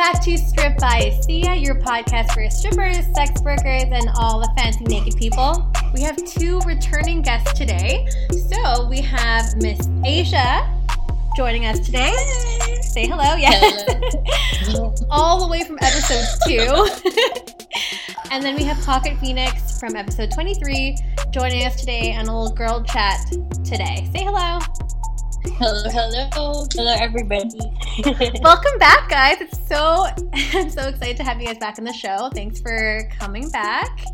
Hey back to Strip by Sia, your podcast for strippers, sex workers, and all the fancy naked people. We have two returning guests today. So we have Miss Asia joining us today. Say hello, yes. Hello. all the way from episode two. and then we have Pocket Phoenix from episode 23 joining us today on a little girl chat today. Say hello. hello, hello, hello, everybody. Welcome back, guys. It's so I'm so excited to have you guys back on the show. Thanks for coming back.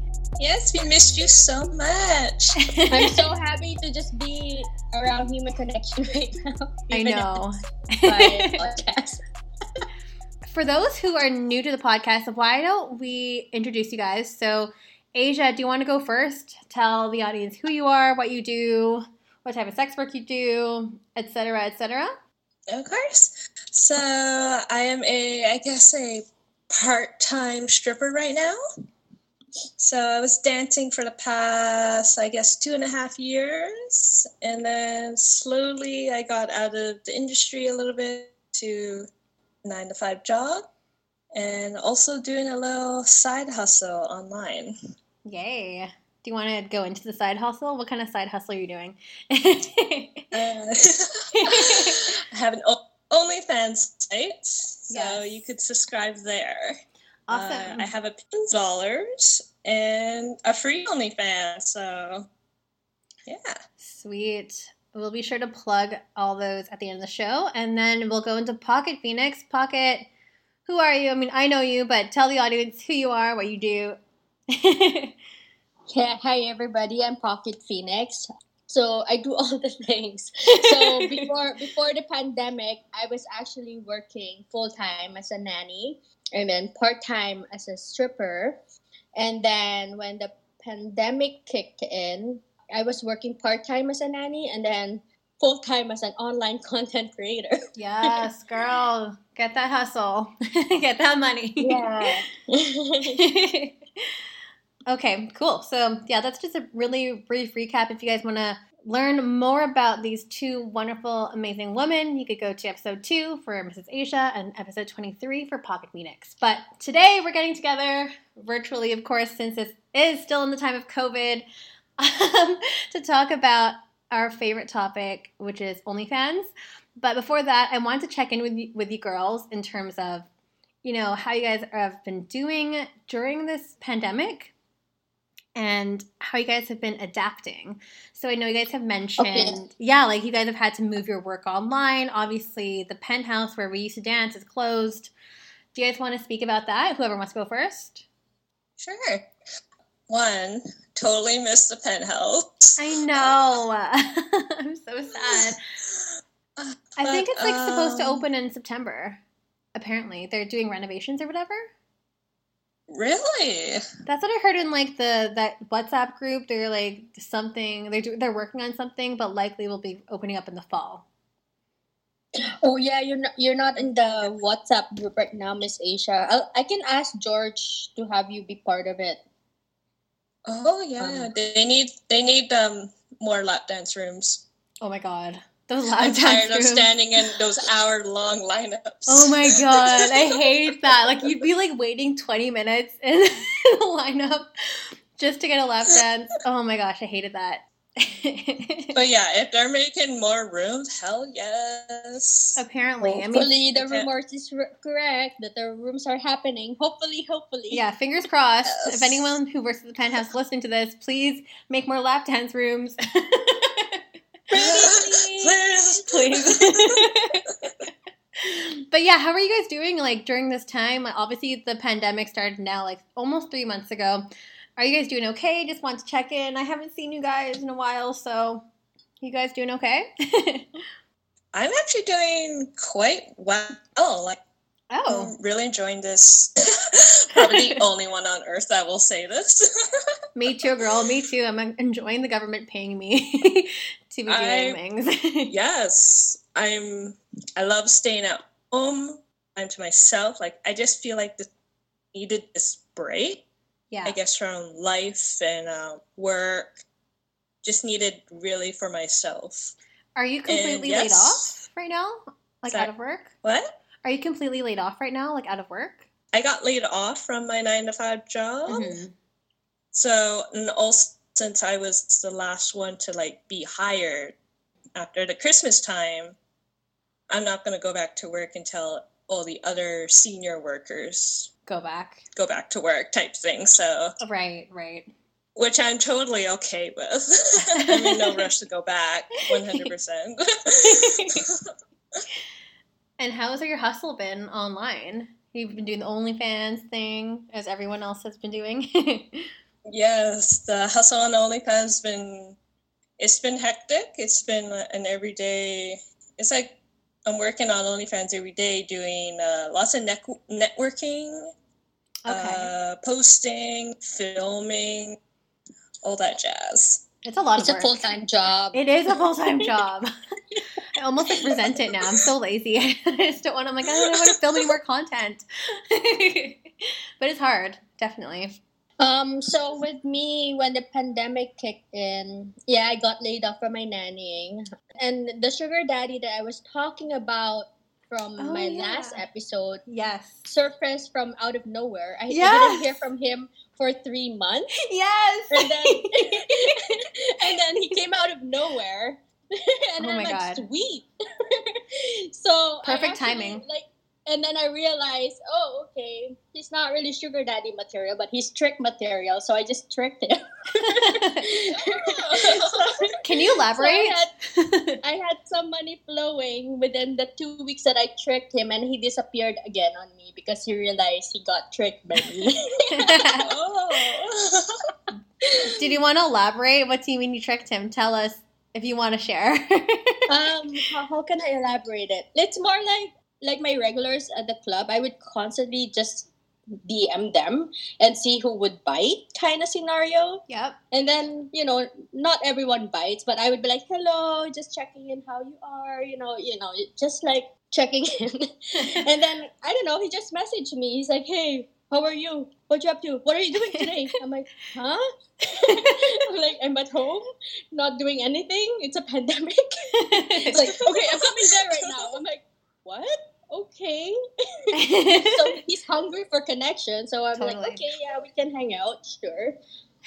Yes, we missed you so much. I'm so happy to just be around Human Connection right now. I know. podcast. For those who are new to the podcast, why don't we introduce you guys? So, Asia, do you want to go first? Tell the audience who you are, what you do, what type of sex work you do, etc., etc. of course. So I am a, I guess, a part-time stripper right now. So I was dancing for the past, I guess, two and a half years, and then slowly I got out of the industry a little bit to nine to five job, and also doing a little side hustle online. Yay. Do you want to go into the side hustle? What kind of side hustle are you doing? Uh, I have an OnlyFans site, so Yes. you could subscribe there. awesome. Uh, I have a dollars and a free OnlyFans, so yeah. Sweet. We'll be sure to plug all those at the end of the show. And then we'll go into Pocket Phoenix. Pocket, who are you? I mean, I know you, but tell the audience who you are, what you do. Yeah, hi everybody. I'm Pocket Phoenix. So I do all the things. So before before the pandemic, I was actually working full time as a nanny, and then part time as a stripper. And then when the pandemic kicked in, I was working part time as a nanny, and then full time as an online content creator. yes, girl. Get that hustle. Get that money. Yeah. Okay, cool. So, yeah, that's just a really brief recap. If you guys want to learn more about these two wonderful, amazing women, you could go to episode two for Mrs. Asia and episode 23 for Pocket Phoenix. But today we're getting together virtually, of course, since this is still in the time of COVID, um, to talk about our favorite topic, which is OnlyFans. But before that, I wanted to check in with you, with you girls in terms of, you know, how you guys have been doing during this pandemic and how you guys have been adapting. So I know you guys have mentioned, Okay. yeah, like you guys have had to move your work online. Obviously, the penthouse where we used to dance is closed. Do you guys want to speak about that? Whoever wants to go first. Sure. One, totally missed the penthouse. I know. I'm so sad. I think it's like supposed to um, open in September. Apparently, they're doing renovations or whatever. Really? That's what I heard in like the that WhatsApp group. They're like something they're do, they're working on something, but likely will be opening up in the fall. Oh yeah, you're not you're not in the WhatsApp group right now, Miss Asia. I'll, I can ask George to have you be part of it. Oh yeah. Um, they need they need um more lap dance rooms. Oh my god, those I'm tired dance of standing in those hour long lineups. Oh my god, I hate that. Like you'd be like waiting twenty minutes in the lineup just to get a lap dance. Oh my gosh, I hated that. But yeah, if they're making more rooms, hell yes. Apparently, I mean, Hopefully the Okay. rumors is r- correct that the rooms are happening. Hopefully, hopefully. Yeah, fingers crossed. Yes. If anyone who works at the penthouse listening to this, please make more lap dance rooms. Please. but yeah, how are you guys doing like during this time? Like, obviously, the pandemic started now, like almost three months ago. Are you guys doing okay? Just want to check in. I haven't seen you guys in a while, so you guys doing okay? I'm actually doing quite well. Like oh, I'm really enjoying this. Probably the only one on earth that will say this. me too, girl. Me too. I'm enjoying the government paying me to be doing I- things. yes, I'm. I love staying at home. I'm to myself. Like I just feel like this needed this break. yeah. I guess from life and uh, work. Just needed really for myself. Are you completely laid yes. off right now? Like Sorry. out of work? What? Are you completely laid off right now, like out of work? I got laid off from my nine to five job. Mhm. So, and also since I was the last one to like be hired after the Christmas time, I'm not going to go back to work until all the other senior workers Go back. go back to work type thing. So, Right, right. which I'm totally okay with. I'm in no rush to go back 100%. And how has your hustle been online? You've been doing the OnlyFans thing, as everyone else has been doing. yes, the hustle on OnlyFans has been, it's been hectic. It's been an everyday, it's like I'm working on OnlyFans every day doing uh, lots of net- networking, okay. uh, posting, filming, all that jazz. It's a lot It's of a full time job. It is a full time job. I almost like resent it now. I'm so lazy. I just don't want. I'm like I don't want to film any more content. but it's hard, definitely. Um, so with me, when the pandemic kicked in, yeah, I got laid off from my nannying. And the sugar daddy that I was talking about from Oh, my yeah. last episode Yes. surfaced from out of nowhere. I Yes. didn't hear from him for three months. Yes. And then, and then he came out of nowhere. and Oh I'm my like, God. sweet. so Perfect actually, timing. Like, and then I realized, oh, okay, he's not really sugar daddy material, but he's trick material. So I just tricked him. So- Can you so I elaborate? had, I had some money flowing within the two weeks that I tricked him, and he disappeared again on me because he realized he got tricked by me. Oh. Did you want to elaborate? What do you mean you tricked him? Tell us if you want to share. um, how, how can I elaborate it? It's more like like my regulars at the club. I would constantly just DM them and see who would bite, kind of scenario. yep. And then you know, not everyone bites, but I would be like, "Hello, just checking in how you are." You know, you know, just like checking in. and then I don't know. He just messaged me. He's like, "Hey." How are you? What you up to? What are you doing today? I'm like, huh? I'm like, I'm at home, not doing anything. It's a pandemic. It's like, okay, I'm coming there right now. I'm like, what? Okay. So he's hungry for connection. So I'm like, okay, yeah, we can hang out, sure.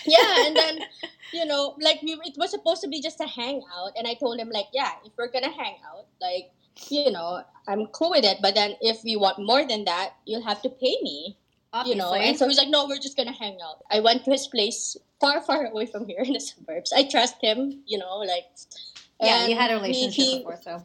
Yeah, and then you know, like we, it was supposed to be just a hangout, and I told him like, yeah, if we're gonna hang out, like, you know, I'm cool with it. But then if you want more than that, you'll have to pay me, Obviously. you know. And so he's like, no, we're just gonna hang out. I went to his place, far, far away from here in the suburbs. I trust him, you know, like. yeah, you had a relationship he- before, so.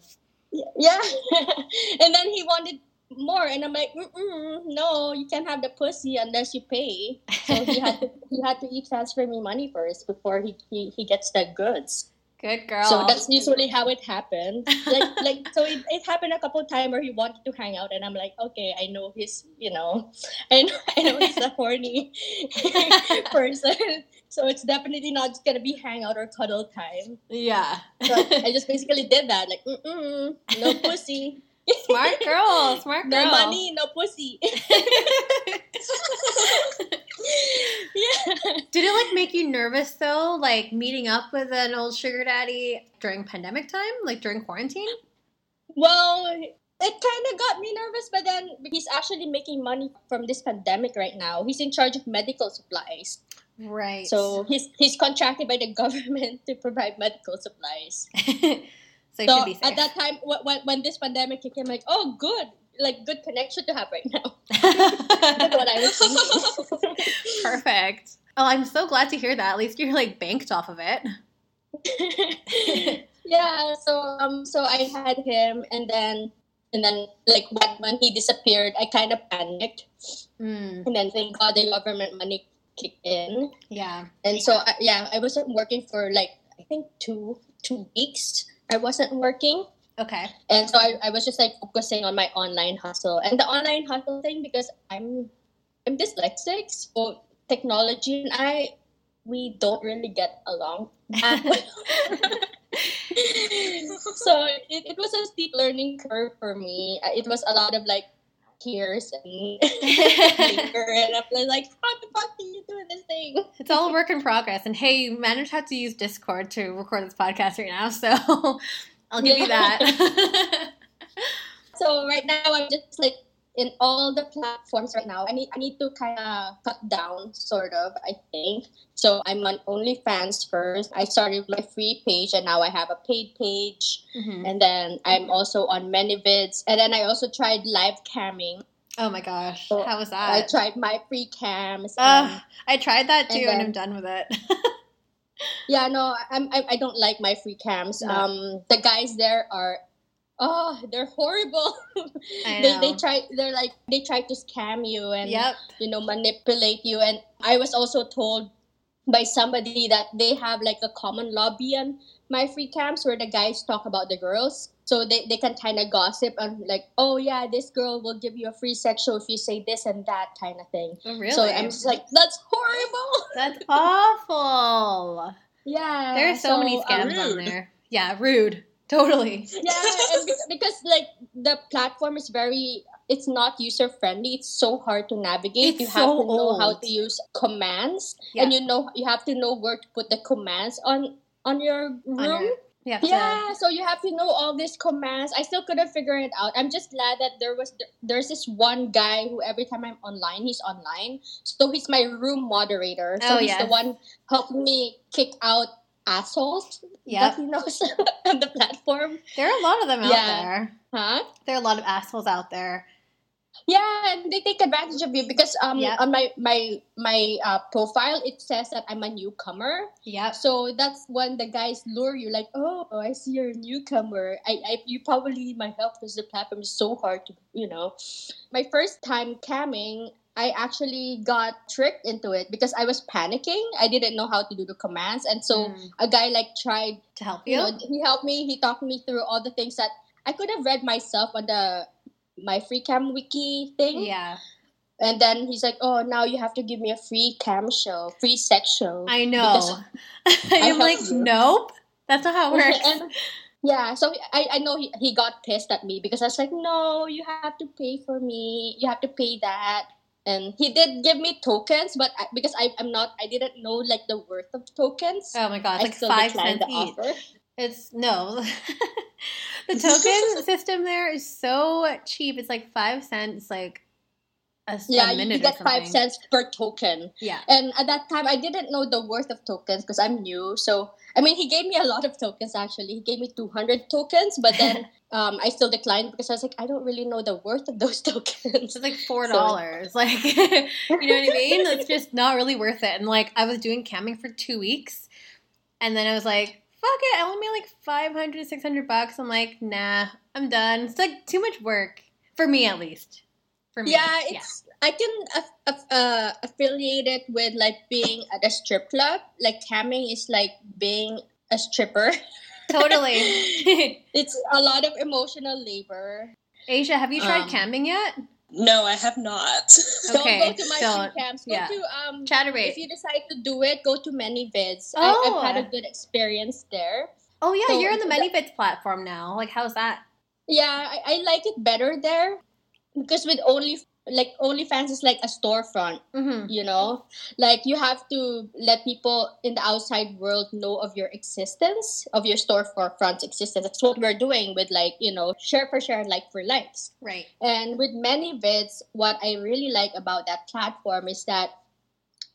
Yeah. and then he wanted more, and I'm like, Mm-mm, no, you can't have the pussy unless you pay. So he had to, he had to e-transfer me money first before he, he, he gets the goods. Good girl. So that's usually how it happened. Like like so it, it happened a couple of times where he wanted to hang out, and I'm like, okay, I know he's you know, I know I know he's a horny person. So it's definitely not just gonna be hangout or cuddle time. yeah. So I just basically did that, like, mm no pussy. smart girl. Smart girl. No money, no pussy. yeah. Did it like make you nervous though, like meeting up with an old sugar daddy during pandemic time, like during quarantine? Well, it kind of got me nervous, but then he's actually making money from this pandemic right now. He's in charge of medical supplies. Right. So he's he's contracted by the government to provide medical supplies. so So should be safe. at that time, when, when this pandemic came, like, oh, good, like good connection to have right now. That's what I was thinking. Perfect. Oh, I'm so glad to hear that. At least you're like banked off of it. yeah. So um, so I had him, and then and then like when, when he disappeared, I kind of panicked, Mm, and then thank God the government money kicked in. yeah. And so, I, yeah, I wasn't working for like I think two two weeks. I wasn't working, Okay. and so I, I was just like focusing on my online hustle and the online hustle thing because I'm I'm dyslexic, so technology and I we don't really get along. so it, it was a steep learning curve for me. It was a lot of like tears and anger, and I'm like, how the fuck do you do this thing? It's all a work in progress. And hey, you managed how to use Discord to record this podcast right now, so I'll give you that. So right now I'm just like in all the platforms right now. I need I need to kind of cut down, sort of. I think so. I'm on OnlyFans first. I started my free page, and now I have a paid page. Mhm. And then I'm also on ManyVids, and then I also tried live camming. Oh my gosh, So, how was that? I tried my free cams. And- I tried that too, and and, I'm done with it. yeah, no, I'm, I I don't like my free cams. No. Um, the guys there are. Oh, they're horrible. They they try they're like they try to scam you and yep. you know manipulate you and i was also told by somebody that they have like a common lobby on my free cams where the guys talk about the girls so they, they can kind of gossip and like oh yeah this girl will give you a free sex show if you say this and that kind of thing Oh, really? so i'm just like that's horrible That's awful. yeah There are so, many um, scams on there. Yeah, rude. Totally. yeah because, like the platform is very it's not user friendly it's so hard to navigate. It's you have so to know how to use commands Yeah. and you know you have to know where to put the commands on on your On room. your- you have to- yeah so you have to know all these commands. I still couldn't figure it out. I'm just glad that there was there's this one guy who every time i'm online he's online. So he's my room moderator. So Oh, he's the one helping me kick out assholes Yep. that he knows on the platform There are a lot of them out Yeah. there. huh There are a lot of assholes out there. Yeah, and they take advantage of you because um Yep. on my my my uh, profile it says that I'm a newcomer. Yeah. So that's when the guys lure you like, oh, I see you're a newcomer. I, I you probably need my help because the platform is so hard to you know. My first time camming, I actually got tricked into it because I was panicking. I didn't know how to do the commands, and so Mm. a guy like tried to help you you. know he helped me he talked me through all the things that i could have read myself on the my free cam wiki thing yeah. and then he's like oh now you have to give me a free cam show free sex show I know. I'm like, you. nope. That's not how it works. and yeah so I, I know he, he got pissed at me because i was like no you have to pay for me you have to pay that and he did give me tokens but I, because I, i'm not i didn't know like the worth of tokens oh my god, I it's still like five cents each. offer. It's no. the token system there is so cheap. It's like five cents, like a, yeah you, minute you get five cents per token Yeah. And at that time, I didn't know the worth of tokens because I'm new. So, I mean, he gave me a lot of tokens actually. He gave me 200 tokens, but then um, I still declined because I was like, I don't really know the worth of those tokens. It's like four dollars. Like you know what I mean? It's just not really worth it. And like I was doing camming for two weeks and then I was like, fuck it, I only made like 500, 600 bucks. I'm like, nah, I'm done. It's like too much work. For me at least. For me. Yeah, it's I can aff- aff- uh, affiliate it with like being at a strip club. Like camming is like being a stripper. Totally. It's a lot of emotional labor. Asia, have you tried Um, camming yet? No, I have not. Okay, don't go to my don't. camps. Go Yeah. to um. If you decide to do it, go to ManyVids. I, Oh. I've had a good experience there. Oh yeah, so you're on the that- ManyVids platform now. Like how's that? Yeah, I, I like it better there because with only like OnlyFans is like a storefront, Mm-hmm. you know, like you have to let people in the outside world know of your existence, of your storefront existence. That's what we're doing with like you know share for share, like for likes. Right. And with ManyVids, what I really like about that platform is that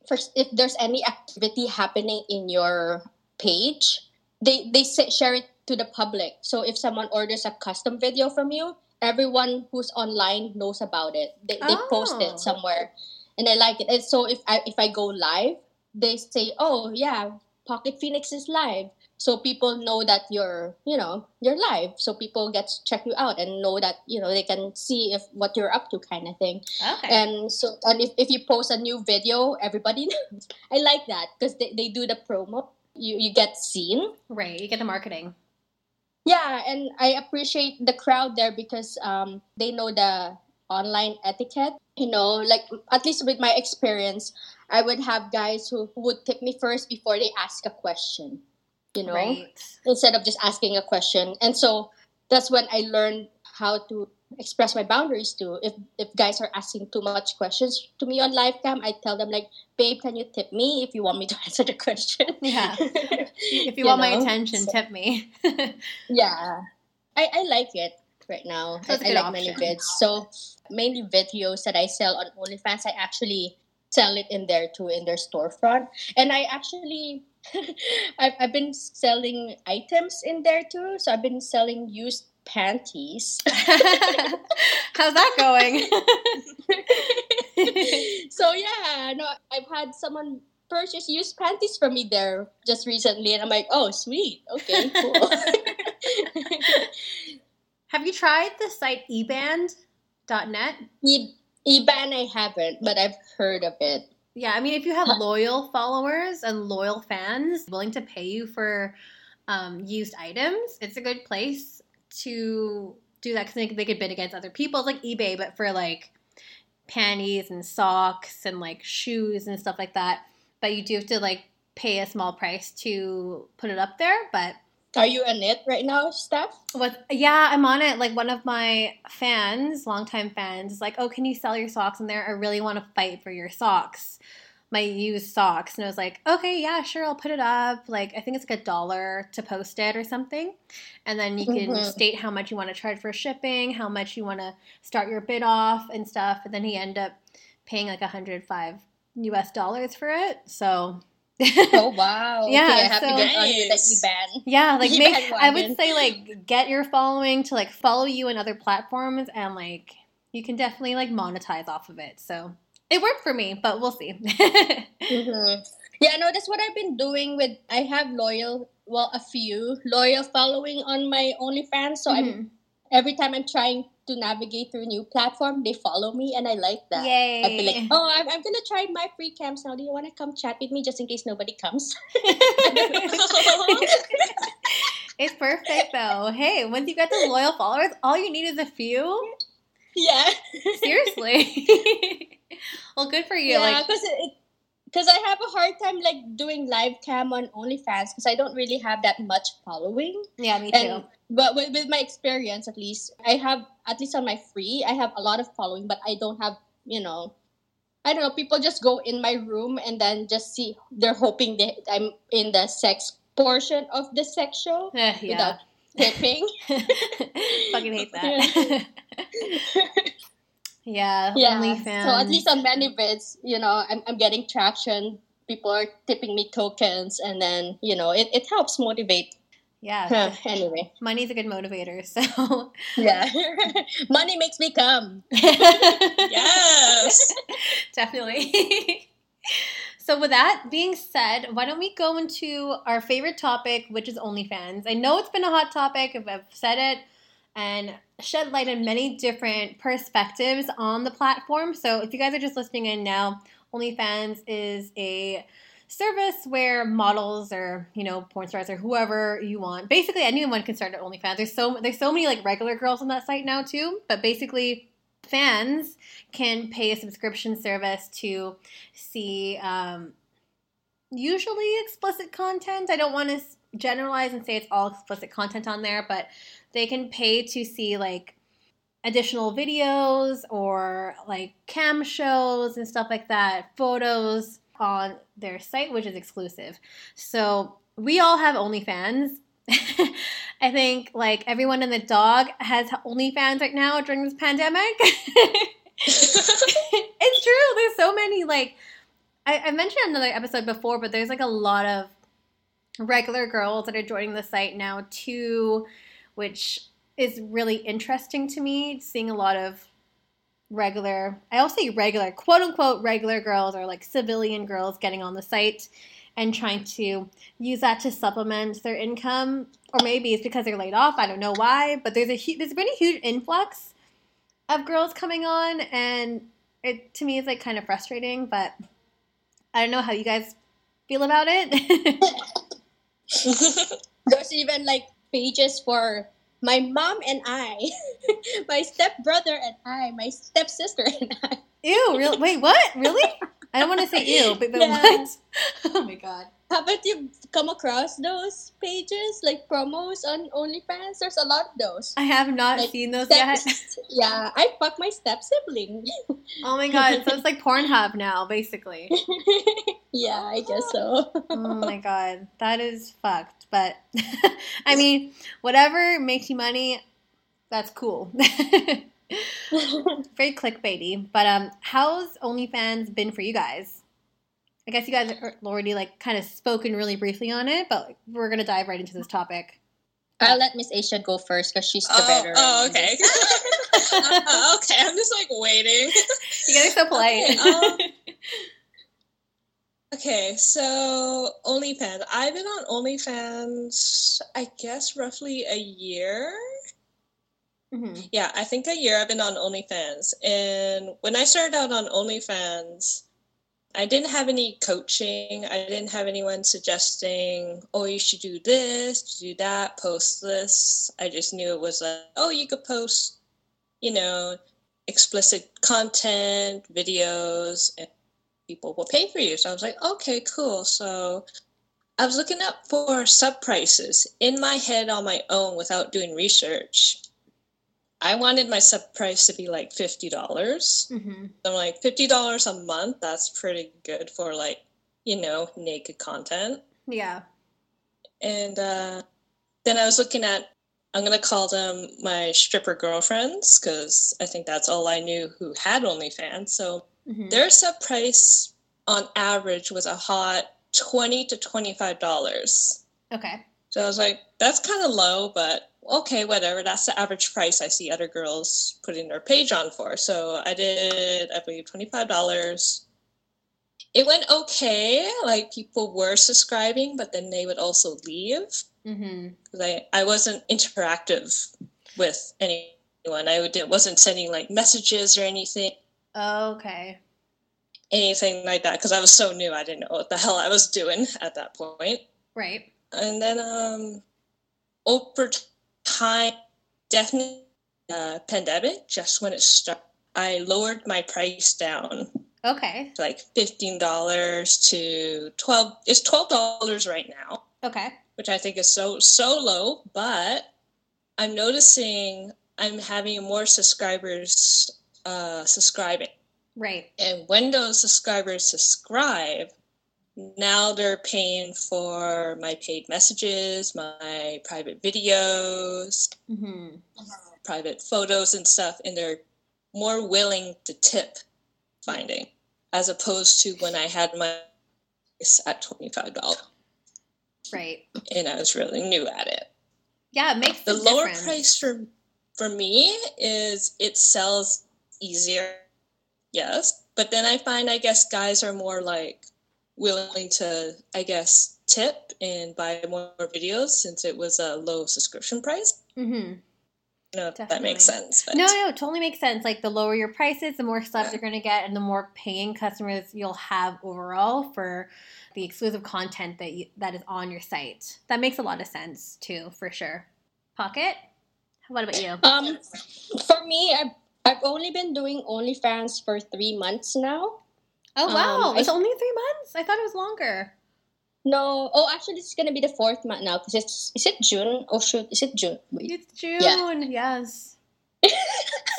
first, if there's any activity happening in your page, they they share it to the public. So if someone orders a custom video from you, everyone who's online knows about it. They, they post Oh. it somewhere, and I like it. And so if I if I go live, they say, "Oh yeah, Pocket Phoenix is live." So people know that you're, you know, you're live. So people get to check you out and know that, you know, they can see if what you're up to kind of thing. Okay. And so, and if, if you post a new video, everybody knows. I like that because they, they do the promo. You, you get seen. right. You get the marketing. Yeah, and I appreciate the crowd there because um, they know the online etiquette. You know, like at least with my experience, I would have guys who, who would tip me first before they ask a question. You know, Right. instead of just asking a question. And so that's when I learned how to express my boundaries too. If if guys are asking too much questions to me on live cam, I tell them like, "Babe, can you tip me if you want me to answer the question?" Yeah. If you, You want my attention, So- tip me. Yeah, I I like it. right now. A I, I like many option. vids. So mainly videos that I sell on OnlyFans. I actually sell it in there too in their storefront, and I actually. I've, I've been selling items in there too. So I've been selling used panties. How's that going? so yeah, no, I've had someone purchase used panties from me there just recently, and I'm like, oh, sweet, okay, cool. Have you tried the site eband.net? e- Eban, I haven't, but I've heard of it. Yeah, I mean, if you have loyal followers and loyal fans willing to pay you for um, used items, it's a good place to do that because they, they could bid against other people. It's like eBay, but for like panties and socks and like shoes and stuff like that. But you do have to like pay a small price to put it up there. But Are you on it right now, Steph? what? Yeah, I'm on it. Like one of my fans, longtime fans, is like, "Oh, can you sell your socks in there? I really want to fight for your socks." My used socks and I was like, okay, yeah, sure, I'll put it up. Like, I think it's like a dollar to post it or something. And then you can Mhm. state how much you want to charge for shipping, how much you want to start your bid off and stuff. And then he ended up paying like 105 US dollars for it. So, Oh wow! Yeah, okay, I have so- to get Nice. Eban. yeah, like make, had I would say like get your following to like follow you on other platforms and like you can definitely like monetize off of it. So, it worked for me, but we'll see. hmm Yeah, no, that's what I've been doing with. I have loyal, well, a few loyal following on my OnlyFans. So I'm Mhm. every time I'm trying to navigate through a new platform, they follow me, and I like that. Yay. I'd be like, oh, I'm, I'm gonna try my free cams now. Do you want to come chat with me just in case nobody comes? it's perfect though. Hey, once you get the loyal followers, all you need is a few. yeah, Seriously. well, good for you. yeah, Like, because it. Because I have a hard time like doing live cam on OnlyFans because I don't really have that much following. yeah, me too. And but with, with my experience, at least I have at least on my free, I have a lot of following, but I don't have you know, I don't know. People just go in my room and then just see. They're hoping that I'm in the sex portion of the sex show Eh, yeah. without tipping. Fucking hate that. yeah, yeah. OnlyFans. So at least on ManyVids, you know, I'm I'm getting traction. People are tipping me tokens, and then you know, it, it helps motivate. yeah, anyway, money's a good motivator. So, yeah, money makes me come. yes. Definitely. so, with that being said, why don't we go into our favorite topic, which is OnlyFans? I know it's been a hot topic, if I've said it, and shed light on many different perspectives on the platform. So, if you guys are just listening in now, OnlyFans is a service where models or you know porn stars or whoever you want basically anyone can start at OnlyFans. There's so there's so many like regular girls on that site now too, but basically fans can pay a subscription service to see um, usually explicit content. I don't want to generalize and say it's all explicit content on there, but they can pay to see like additional videos or like cam shows and stuff like that, photos on their site, which is exclusive. So we all have OnlyFans. I think like everyone and the dog has OnlyFans right now during this pandemic. it's true. There's so many like I, I mentioned another episode before, but there's like a lot of regular girls that are joining the site now too, which is really interesting to me. Seeing a lot of regular, I also say regular, quote unquote regular girls or like civilian girls getting on the site and trying to use that to supplement their income. Or maybe it's because they're laid off. I don't know why, but there's a hu- there's been a huge influx of girls coming on, and it to me is like kind of frustrating. But I don't know how you guys feel about it. There's even like pages for my mom and I, my stepbrother and I, my stepsister and I. ew, real? Wait, what? Really? I don't want to say ew, but, but Yeah. what? Oh my god. Haven't you come across those pages like promos on OnlyFans? There's a lot of those. I have not Like, seen those Step- yet. yeah, I fuck my step sibling. Oh my god, so it's like Pornhub now, basically. yeah, I guess so. Oh my god, that is fucked. But I mean, whatever makes you money, That's cool. Very clickbaity. But um, how's OnlyFans been for you guys? I guess you guys are already like kind of spoken really briefly on it, but we're gonna dive right into this topic. I'll let Miss Asia go first because she's the Oh, better. oh, okay. Uh, okay, I'm just like waiting. You guys are so polite. Okay, um, Okay, so OnlyFans. I've been on OnlyFans, I guess, roughly a year. Mhm. Yeah, I think a year I've been on OnlyFans. And when I started out on OnlyFans, I didn't have any coaching. I didn't have anyone suggesting, oh, you should do this, do that, post this. I just knew it was like, oh, you could post, you know, explicit content, videos, and people will pay for you. So I was like, okay, cool. So I was looking up for sub prices in my head on my own without doing research. I wanted my sub price to be like fifty dollars. Mhm. I'm like fifty dollars a month. That's pretty good for like you know naked content. Yeah. And uh, then I was looking at. I'm gonna call them my stripper girlfriends because I think that's all I knew who had OnlyFans. So Mhm. their sub price on average was a hot twenty to twenty five dollars. Okay. So I was like, that's kind of low, but okay, whatever. That's the average price I see other girls putting their page on for. So I did, I believe, $25. It went okay. Like people were subscribing, but then they would also leave because I, I wasn't interactive with anyone. I would, wasn't sending like messages or anything. Okay. Anything like that because I was so new. I didn't know what the hell I was doing at that point. Right. and then um over time definitely uh pandemic just when it started i lowered my price down Okay. like $15 to 12 it's $12 right now Okay. which i think is so so low but i'm noticing i'm having more subscribers uh subscribing Right. and when those subscribers subscribe, now they're paying for my paid messages, my private videos, Mhm. private photos, and stuff, and they're more willing to tip finding as opposed to when I had my at $25 Right. and I was really new at it. Yeah, it makes The lower difference. price for for me is it sells easier. Yes, but then I find I guess guys are more like willing to I guess tip and buy more videos since it was a low subscription price. Mm-hmm. I don't know if that makes sense. But No, no, it totally makes sense. Like the lower your prices, the more subs you're going to get, and the more paying customers you'll have overall for the exclusive content that you, that is on your site. That makes a lot of sense too, for sure. Pocket, what about you? Um, for me, I've I've only been doing OnlyFans for three months now. Oh wow, um, it's I- only three months. I thought it was longer. No, oh, actually, this is gonna be the fourth month now because it's is it June? Oh shoot, is it June? Wait. It's June. Yes. I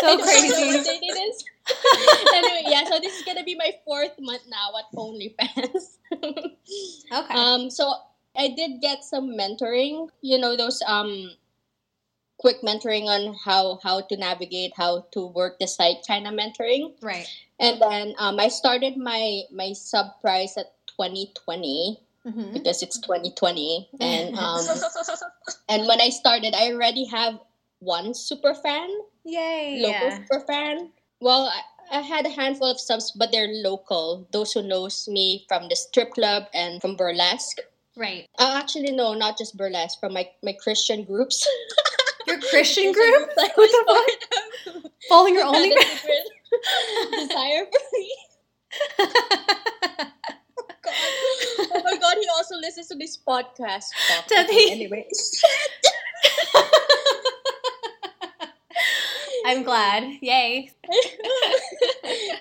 So don't know what crazy. date it is. anyway, yeah, so this is gonna be my fourth month now at OnlyFans. Okay. um, so I did get some mentoring. You know those um, quick mentoring on how how to navigate, how to work the site, kind of mentoring. right. And then um, I started my my sub price at twenty twenty hmm because it's twenty twenty, and um, and when I started, I already have one super fan Yay. local Yeah. super fan. Well, I, I had a handful of subs, but they're local. Those who knows me from the strip club and from burlesque. Right. Uh, actually, no, not just burlesque. From my, my Christian groups. Your Christian group? I What the of. Following your only. Desire for me. God. Oh my god, he also listens to this podcast. Fuck. Does Okay, he? Anyways. I'm glad. Yay.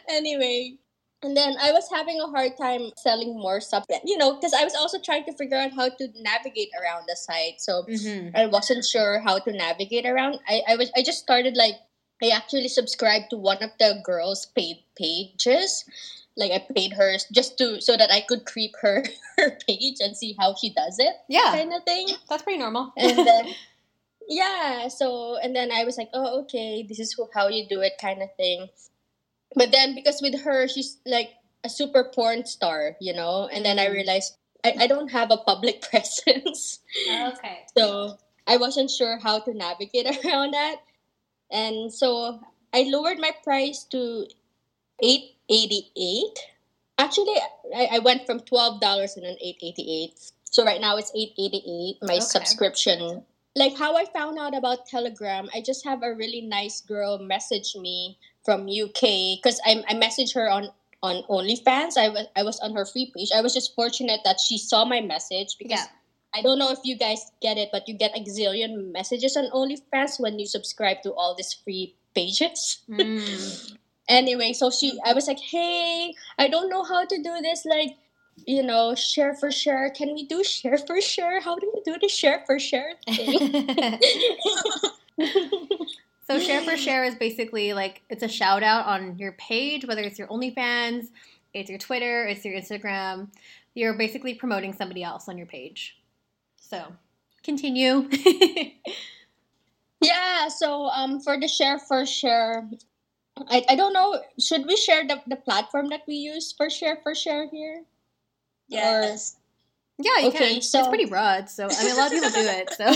anyway, and then I was having a hard time selling more stuff. You know, because I was also trying to figure out how to navigate around the site. So hmm I wasn't sure how to navigate around. I, I was I just started like I actually subscribed to one of the girls' paid pages. Like I paid her just to so that I could creep her her page and see how she does it, Yeah, kind of thing. that's pretty normal. And then yeah so and then i was like oh okay this is how you do it kind of thing but then because with her she's like a super porn star you know and then i Mm. realized I, I don't have a public presence Okay. so i wasn't sure how to navigate around that and so i lowered my price to 888 actually i, I went from $12 and then 888 so right now it's 888 my Okay. subscription. Like how i found out about telegram i just have a really nice girl message me from uk because I, I messaged her on on onlyfans. I was, I was on her free page. I was just fortunate that she saw my message because Yeah. I don't know if you guys get it, but you get a gazillion messages on OnlyFans when you subscribe to all these free pages. Mm. Anyway, so she, I was like, hey, I don't know how to do this, like, you know, share for share. Can we do share for share? How do we do the share for share thing? so share for share is basically like it's a shout out on your page, whether it's your OnlyFans, it's your Twitter, it's your Instagram. You're basically promoting somebody else on your page. So continue. yeah, so um, for the share for share, I, I don't know, should we share the, the platform that we use for share for share here? Yes. yeah, you Okay, can. so- it's pretty broad. So I mean, a lot of people do it. So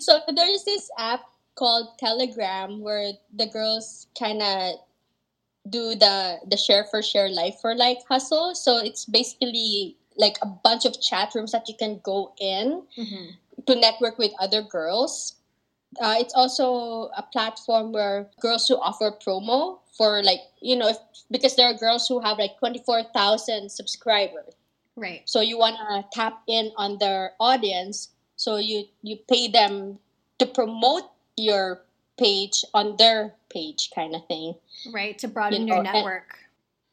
so there's this app called Telegram where the girls kind of do the the share for share life for like hustle. So it's basically like a bunch of chat rooms that you can go in Mhm. to network with other girls. Uh, it's also a platform where girls who offer promo for like you know if, because there are girls who have like twenty four thousand subscribers. right. So you want to tap in on their audience. So you you pay them to promote your page on their page, kind of thing. Right. To broaden You your know, and- network.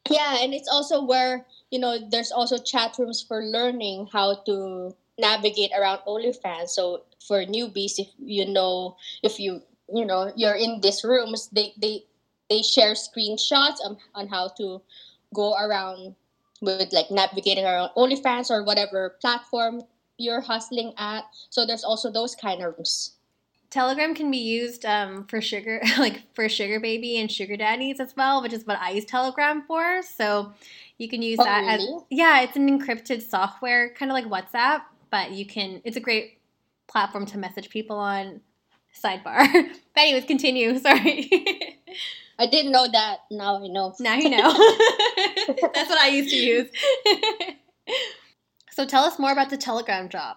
Yeah, and it's also where you know there's also chat rooms for learning how to navigate around OnlyFans. So for newbies, if you know if you you know you're in these rooms, they they they share screenshots on, on how to go around with like navigating around OnlyFans or whatever platform you're hustling at. So there's also those kind of rooms. Telegram can be used um, for sugar, like for sugar baby and sugar daddies as well, which is what I use Telegram for. So you can use Oh, that as yeah, it's an encrypted software, kind of like WhatsApp, but you can. It's a great platform to message people on. Sidebar. but anyways, continue. Sorry. I didn't know that. Now I know. now you know. That's what I used to use. so tell us more about the Telegram job.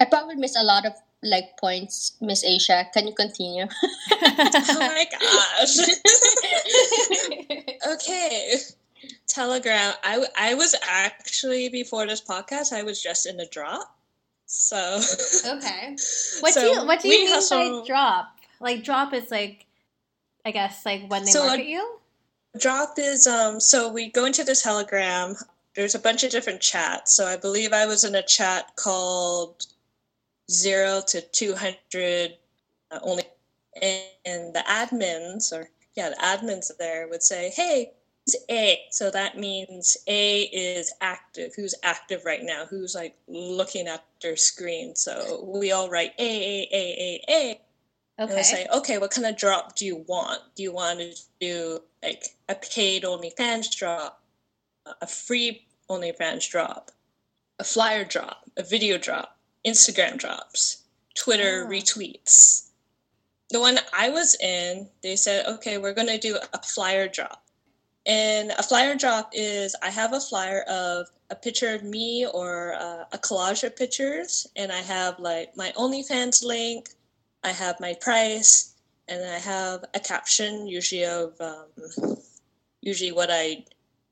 I probably missed a lot of like points, Miss Asia. Can you continue? Oh my gosh. okay. Telegram. I I was actually, before this podcast, I was just in the drop. So. Okay. What So do you what do you mean hustle- by drop? Like drop is like I guess like when they So, market like- you? Drop is um so we go into the telegram. There's a bunch of different chats. So I believe I was in a chat called zero to two hundred uh, only and the admins or yeah, the admins there would say, Hey, A. So that means A is active. Who's active right now? Who's like looking at their screen? So we all write A A A A A and Okay. I say, okay, what kind of drop do you want? Do you want to do like a paid OnlyFans drop, a free OnlyFans drop, a flyer drop, a video drop, Instagram drops, Twitter Ah. retweets? The one I was in, they said, okay, we're going to do a flyer drop. And a flyer drop is I have a flyer of a picture of me or uh, a collage of pictures, and I have like my OnlyFans link, I have my price, and I have a caption, usually of um, usually what I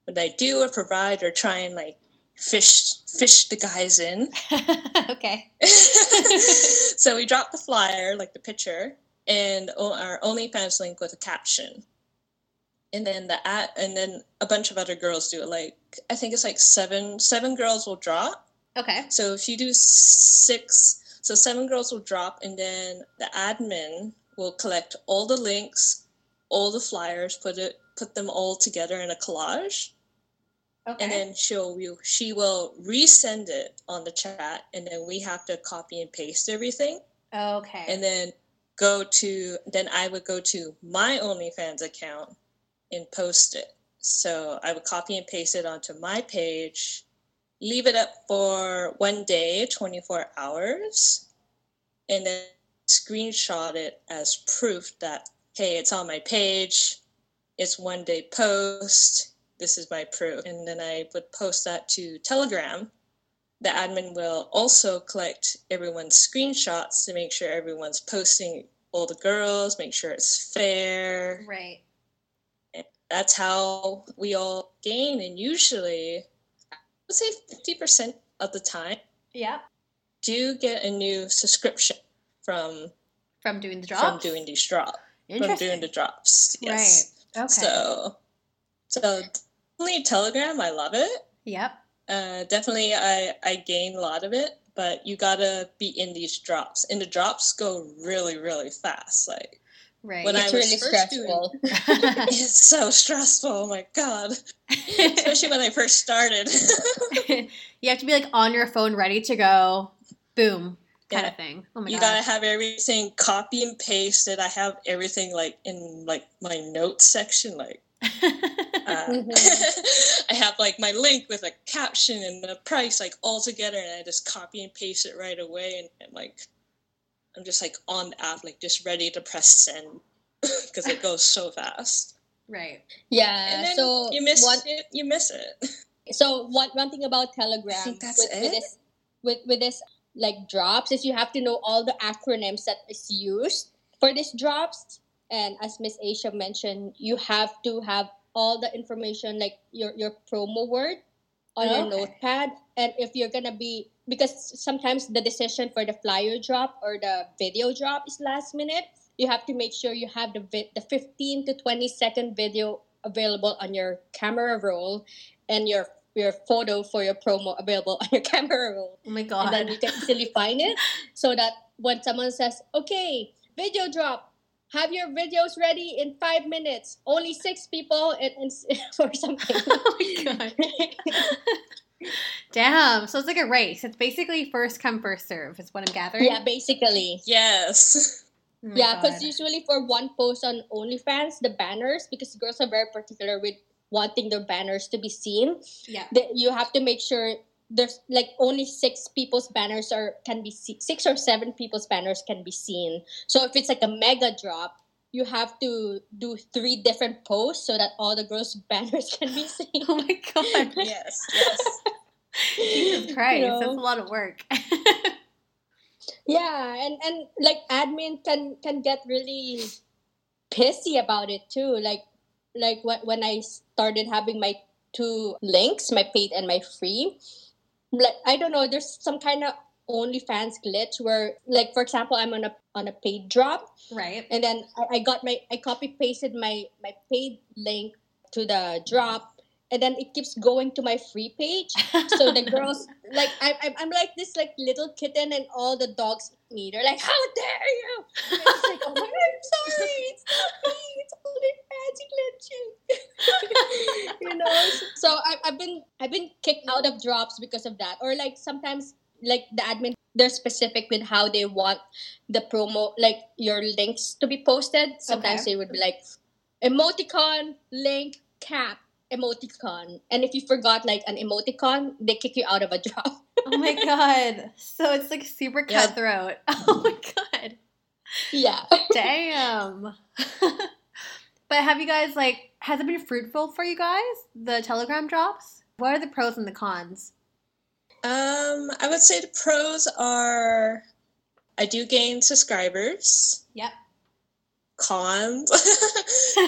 what I do or provide or try and like fish fish the guys in. okay. so we drop the flyer, like the picture, and our OnlyFans link with a caption. And then the at, and then a bunch of other girls do it. Like I think it's like seven seven girls will drop. Okay. So if you do six, so seven girls will drop, and then the admin will collect all the links, all the flyers, put it put them all together in a collage, Okay. and then she'll she will resend it on the chat, and then we have to copy and paste everything. Okay. and then go to then I would go to my OnlyFans account and post it. So I would copy and paste it onto my page, leave it up for one day, 24 hours, and then screenshot it as proof that hey, it's on my page. It's one day post. This is my proof. And then I would post that to Telegram the admin will also collect everyone's screenshots to make sure everyone's posting all the girls, make sure it's fair. right. That's how we all gain. And usually, I would say 50% of the time, yeah, do get a new subscription from From doing the drops. from doing these drops. From doing the drops. Yes. Right. Okay. So, so definitely Telegram, I love it. Yep. Uh, definitely, I I gain a lot of it, but you gotta be in these drops, and the drops go really really fast. Like Right. When I It's was really first doing- it's so stressful. Oh my god, especially when I first started. you have to be like on your phone, ready to go. Boom. Kind Yeah. of thing. Oh my god. you god. gotta have everything copy and pasted. I have everything like in like my notes section, like. Uh, Mhm. I have like my link with a caption and the price like all together, and I just copy and paste it right away, and, and like I'm just like on the app, like just ready to press send because it goes so fast. right. yeah. And then so you miss one it. You miss it. so one one thing about Telegram think that's with, with this with with this like drops is you have to know all the acronyms that is used for these drops. And as Miss Asia mentioned, you have to have all the information like your your promo word on your oh, Okay. notepad. And if you're gonna be because sometimes the decision for the flyer drop or the video drop is last minute, you have to make sure you have the vi- the 15 to 20 second video available on your camera roll and your your photo for your promo available on your camera roll Oh my god. and then you can easily find it so that when someone says okay video drop have your videos ready in five minutes only six people and, and or something oh my god. Damn. So it's like a race. It's basically first come, first serve, is what I'm gathering. yeah basically Yes. Oh yeah because usually for one post on onlyfans the banners because girls are very particular with wanting their banners to be seen Yeah. that you have to make sure there's like only six people's banners are can be see- six or seven people's banners can be seen. So if it's like a mega drop, you have to do three different posts so that all the girls' banners can be seen. Oh my god. Yes. Yes. Jesus Christ. You know? That's a lot of work. yeah, and and like admin can can get really pissy about it too. Like like when when I started having my two links, my paid and my free, like I don't know, there's some kind of OnlyFans glitch where, like for example, I'm on a on a paid drop, right. and then I, I got my I copy pasted my my paid link to the drop, and then it keeps going to my free page. So the girls like I, I'm I'm like this like little kitten, and all the dogs me. They're like, "How dare you!" And like, "Oh my god, I'm sorry. It's not me. It's only fancy glitching." you know. So I, I've been I've been kicked out of drops because of that, or like sometimes like the admin they're specific with how they want the promo like your links to be posted. Sometimes Okay. they would be like emoticon link cap emoticon, and if you forgot like an emoticon, they kick you out of a drop. Oh my god. So it's like super Yeah. cutthroat. Oh my god. yeah. Damn. but have you guys like has it been fruitful for you guys? The telegram drops? What are the pros and the cons? Um, I would say the pros are I do gain subscribers. Yep. Cons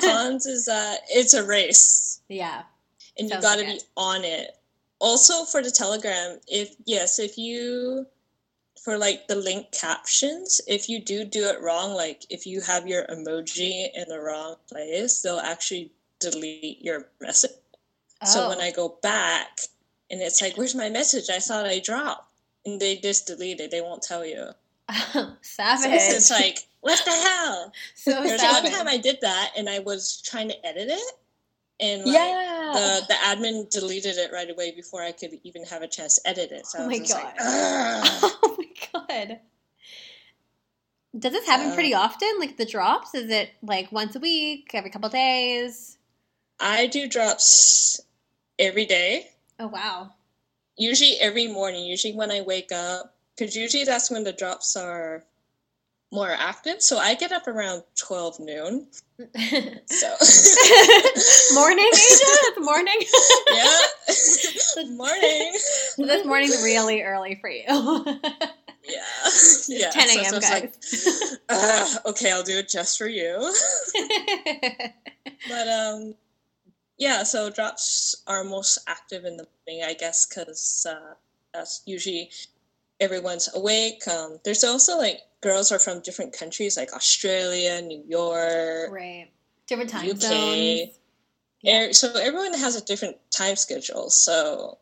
cons is that it's a race Yeah. and you got to like be on it. Also for the Telegram, if yes, if you for like the link captions, if you do do it wrong, like if you have your emoji in the wrong place, they'll actually delete your message. So when Oh. I go back and it's like, where's my message? I thought I dropped. And they just delete it. They won't tell you. savage. So it's like, what the hell? so There's savage. one time I did that and I was trying to edit it. And like, Yeah. the, oh. the admin deleted it right away before I could even have a chance to edit it. So Oh I my just like, God. Oh my god. Does this happen pretty often? Like the drops? Is it like once a week, every couple days? I do drops every day. Oh wow. Usually every morning. Usually when I wake up, because usually that's when the drops are more active. So I get up around twelve noon. So morning, Asia? It's morning. yeah, Good morning. This morning's really early for you. Yeah, yeah. 10 a.m. so guys. like, uh, okay, I'll do it just for you. But um, yeah. So drops are most active in the morning, I guess, because uh, that's usually everyone's awake. Um, there's also like girls are from different countries, like Australia, New York. right. Different time UK. zones. Yeah. So everyone has a different time schedule. So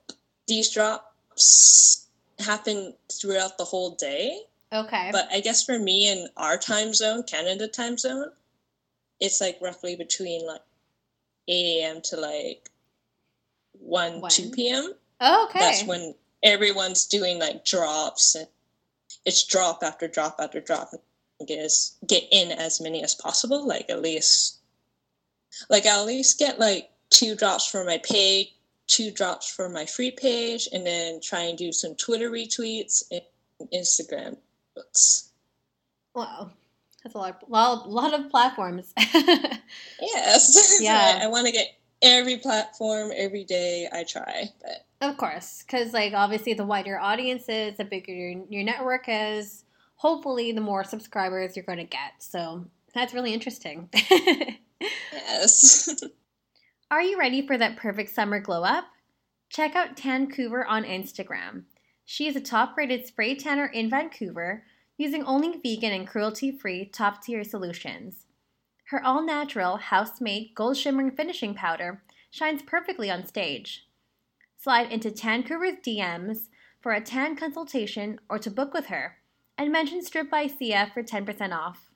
these drops happen throughout the whole day. Okay. But I guess for me in our time zone, Canada time zone, it's like roughly between like 8 a.m. to like 1, One. 2 p.m. oh, okay. That's when everyone's doing like drops and it's drop after drop after drop. Get, as, get in as many as possible, like at least, like I'll at least get like two drops for my page, two drops for my free page, and then try and do some Twitter retweets and Instagram posts. wow. That's a lot, lot, lot of platforms. Yes. Yeah. I, I want to get every platform every day. I try, but Of course, because like obviously, the wider your audience is, the bigger your, your network is. Hopefully, the more subscribers you're going to get. So that's really interesting. yes. Are you ready for that perfect summer glow up? Check out Tan Tancouver on Instagram. She is a top-rated spray tanner in Vancouver, using only vegan and cruelty-free top-tier solutions. Her all-natural, house-made, gold-shimmering finishing powder shines perfectly on stage. Slide into Tancouver's DMs for a tan consultation or to book with her, and mention Strip by for 10% off.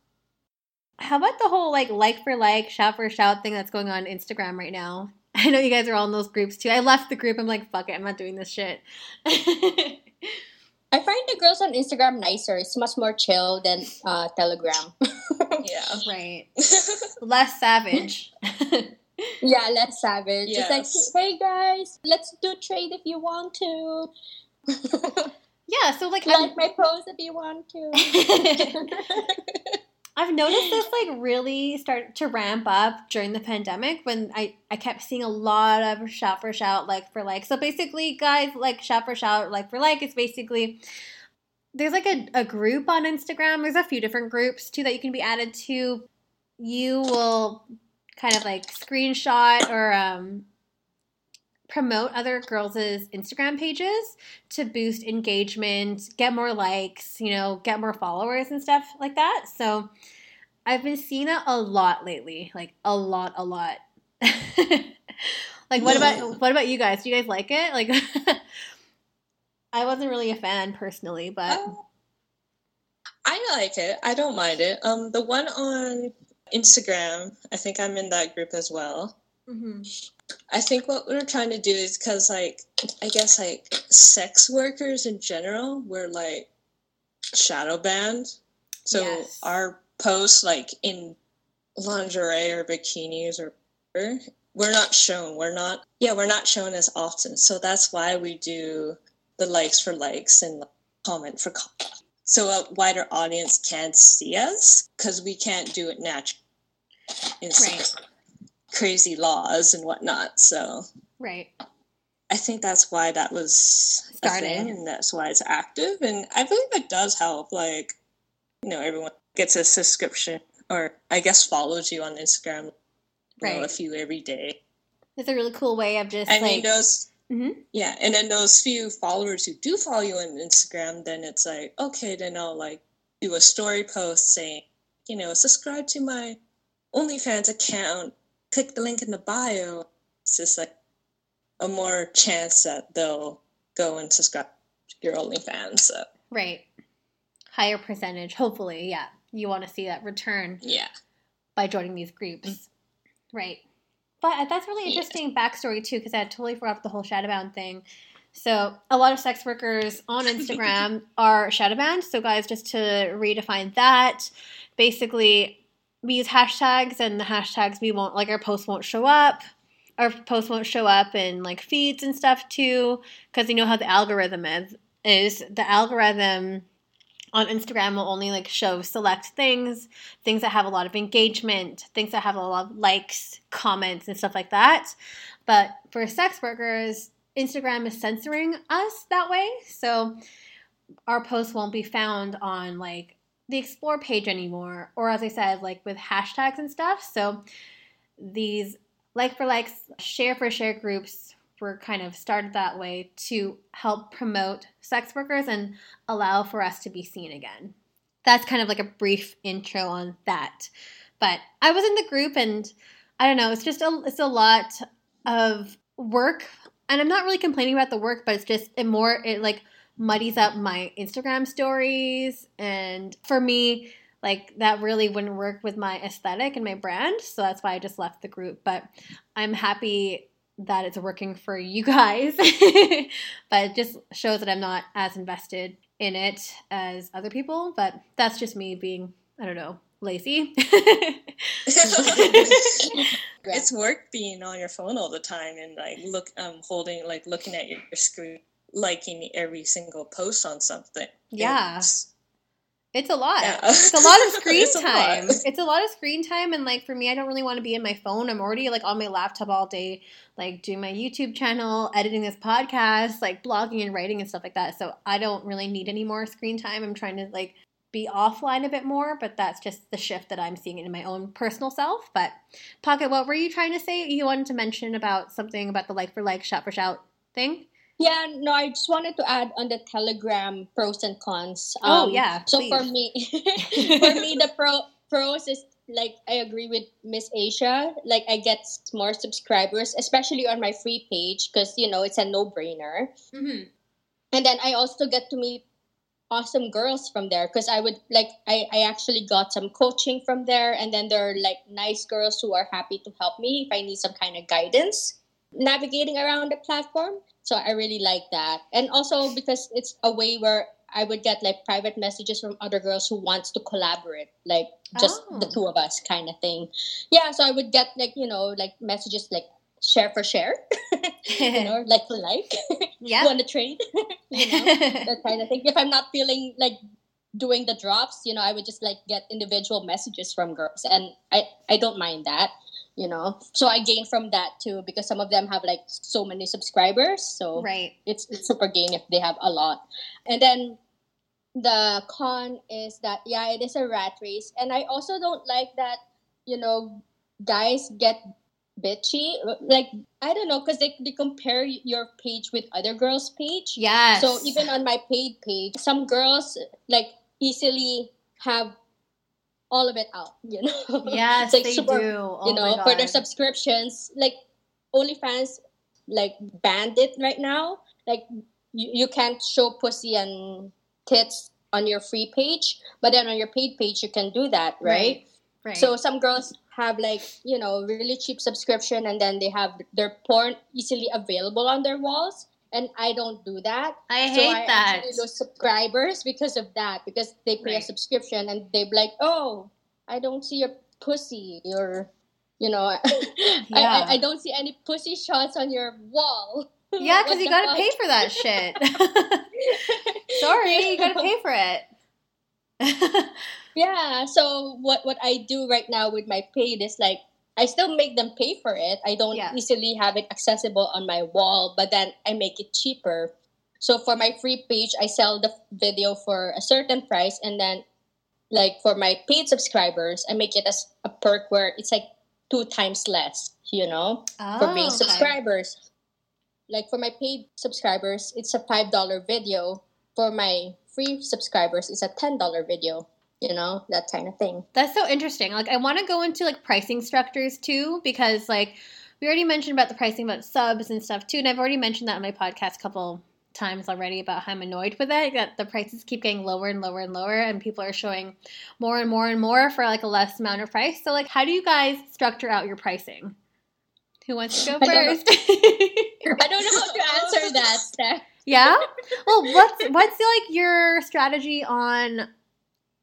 How about the whole like like for like, shout for shout thing that's going on Instagram right now? I know you guys are all in those groups too. I left the group. I'm like, fuck it, I'm not doing this shit. I find the girls on Instagram nicer. It's much more chill than uh, Telegram. yeah. right. Less savage. yeah, less savage. Yes. It's like, hey guys, let's do trade if you want to. yeah, so like I'm- like my pose if you want to. I've noticed this like really start to ramp up during the pandemic when I, I kept seeing a lot of shout for shout, like for like. So basically, guys, like shout for shout, like for like, it's basically there's like a, a group on Instagram. There's a few different groups too that you can be added to. You will kind of like screenshot or um, promote other girls' Instagram pages to boost engagement, get more likes, you know, get more followers and stuff like that. So I've been seeing that a lot lately, like a lot, a lot. like, what about what about you guys? Do you guys like it? Like, I wasn't really a fan personally, but Oh, I like it. I don't mind it. Um, the one on Instagram, I think I'm in that group as well. Mhm. I think what we're trying to do is because, like, I guess, like, sex workers in general were, like, shadow banned. So Yes. our posts, like, in lingerie or bikinis or whatever, we're not shown. We're not, yeah, we're not shown as often. So that's why we do the likes for likes and comment for comment. So a wider audience can see us because we can't do it naturally. Right. crazy laws and whatnot. So right. I think that's why that was a Started. thing, and that's why it's active. And I believe it does help. Like, you know, everyone gets a subscription, or I guess follows you on Instagram. You know, Right. a few every day. It's a really cool way of just I like mean, those. Mhm. Yeah, and then those few followers who do follow you on Instagram, then it's like, okay, then I'll like do a story post saying, you know, subscribe to my OnlyFans account. Click the link in the bio. It's just like a more chance that they'll go and subscribe to your OnlyFans. So right higher percentage. Hopefully, yeah. You want to see that return yeah, by joining these groups. Right. But uh, that's really Yeah. interesting backstory too, because I totally forgot the whole shadowban thing. So a lot of sex workers on Instagram are shadow banned. So guys, just to redefine that, basically we use hashtags and the hashtags we won't like our posts won't show up. Our posts won't show up in like feeds and stuff too, because you know how the algorithm is. Is the algorithm on Instagram will only like show select things, things that have a lot of engagement, things that have a lot of likes, comments, and stuff like that. But for sex workers, Instagram is censoring us that way. So our posts won't be found on like the explore page anymore, or as I said, like with hashtags and stuff. So these like for likes, share for share groups were kind of started that way to help promote sex workers and allow for us to be seen again. That's kind of like a brief intro on that. But I was in the group and I don't know, it's just a it's a lot of work and I'm not really complaining about the work, but it's just it more it like muddies up my Instagram stories and for me like that really wouldn't work with my aesthetic and my brand, so that's why I just left the group, but I'm happy that it's working for you guys. but it just shows that I'm not as invested in it as other people, but that's just me being I don't know, lazy. it's work being on your phone all the time and like look um holding like looking at your screen liking every single post on something yeah it's, it's a lot. Yeah. it's a lot of screen It's a time. It's a lot of screen time and like for me i don't really want to be in my phone. I'm already like on my laptop all day like doing my youtube channel editing this podcast like blogging and writing and stuff like that. So i don't really need any more screen time. I'm trying to like be offline a bit more but that's just the shift that i'm seeing in my own personal self. But pocket what were you trying to say? You wanted to mention about something about the like for like shout for shout thing Yeah, no, I just wanted to add on the Telegram pros and cons. Oh, Um, yeah, So for me, for me, the pro pros is like I agree with Miss Asia. Like I get more subscribers, especially on my free page, because you know it's a no brainer. mm-hmm. And then I also get to meet awesome girls from there because I would like I, I actually got some coaching from there and then there are like nice girls who are happy to help me if I need some kind of guidance navigating around the platform. So I really like that. And also because it's a way where I would get like private messages from other girls who wants to collaborate, like just oh. the Oh. two of us kind of thing. Yeah, so I would get like, you know, like messages like share for share, you know, like for like. yeah Want to trade? you know? that kind of thing. If I'm not feeling like doing the drops, you know, I would just like get individual messages from girls, and I I don't mind that, you know. So I gain from that too because some of them have like so many subscribers, so right. it's it's super gain if they have a lot, and then the con is that yeah, it is a rat race, and I also don't like that, you know, guys get bitchy. Like i don't know because they, they compare your page with other girls page. Yes. So even on my paid page, some girls like easily have all of it out, you know. yes like, they super, do oh You know, for their subscriptions, like OnlyFans, like banned it right now. Like you, you can't show pussy and tits on your free page, but then on your paid page you can do that, right? right So some girls have like you know really cheap subscription, and then they have their porn easily available on their walls. And I don't do that. i So hate I that lose subscribers because of that. Because they pay a subscription and they're like, "Oh, I don't see your pussy," or you know, Yeah. I, I don't see any pussy shots on your wall. yeah because you gotta fuck? pay for that shit sorry you gotta pay for it Yeah. So what what I do right now with my paid is like I still make them pay for it. I don't Yeah. easily have it accessible on my wall, but then I make it cheaper. So for my free page, I sell the video for a certain price, and then like for my paid subscribers, I make it as a perk where it's like two times less. You know, for Oh, paying okay. subscribers. Like for my paid subscribers, it's a five dollar video. For my free subscribers, it's a ten dollar video. You know that kind of thing. That's so interesting. Like I want to go into like pricing structures too because like we already mentioned about the pricing about subs and stuff too, and I've already mentioned that on my podcast a couple times already about how I'm annoyed with it that the prices keep getting lower and lower and lower and people are showing more and more and more for like a less amount of price. So like how do you guys structure out your pricing? Who wants to go I don't know. first? I don't know how to answer that, yeah. Well, what's what's like your strategy on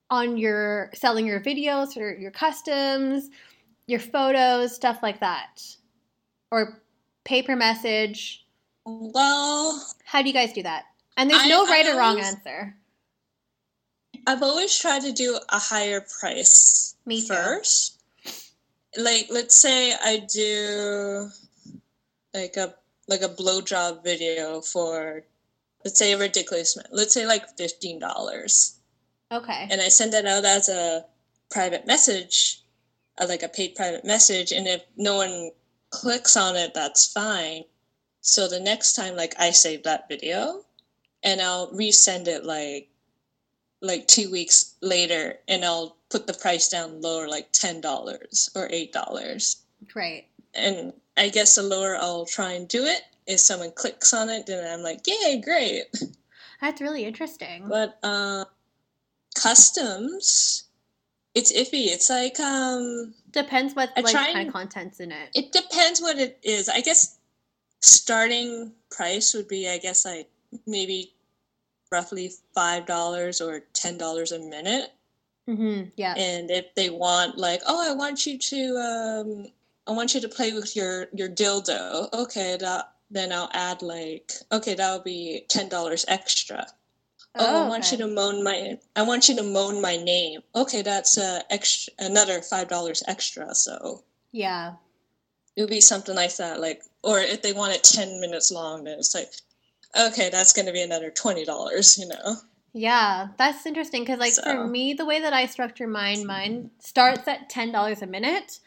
on your selling your videos or your customs, your photos, stuff like that, or pay-per message? Well, How do you guys do that? And there's I- no right or wrong always- answer. I've always tried to do a higher price Me too. first. Like, let's say I do like a like a blowjob video for, let's say a ridiculous amount. Let's say like fifteen dollars, Okay. and I send it out as a private message, uh, like a paid private message. And if no one clicks on it, that's fine. So the next time, like I save that video, and I'll resend it like like two weeks later, and I'll put the price down lower, like ten dollars or eight dollars. Right. And I guess the lower I'll try and do it if someone clicks on it, then I'm like, yay, great. That's really interesting. But uh, customs, it's iffy. It's like um, Depends what I like kind and- of content's in it. it depends what it is. I guess starting price would be, I guess, like maybe roughly five dollars or ten dollars a minute. Mm-hmm. Yeah. And if they want, like, oh, I want you to, um, I want you to play with your your dildo. Okay, that then I'll add like, okay, that'll be ten dollars extra. Oh, I want you to moan my, I want you to moan my name. Okay, that's uh, extra, another five dollars extra. So Yeah. it would be something like that. Like, or if they want it ten minutes long, then it's like, okay, that's going to be another twenty dollars. You know. Yeah, that's interesting because, like, for me, the way that I structure mine, mine starts at ten dollars a minute,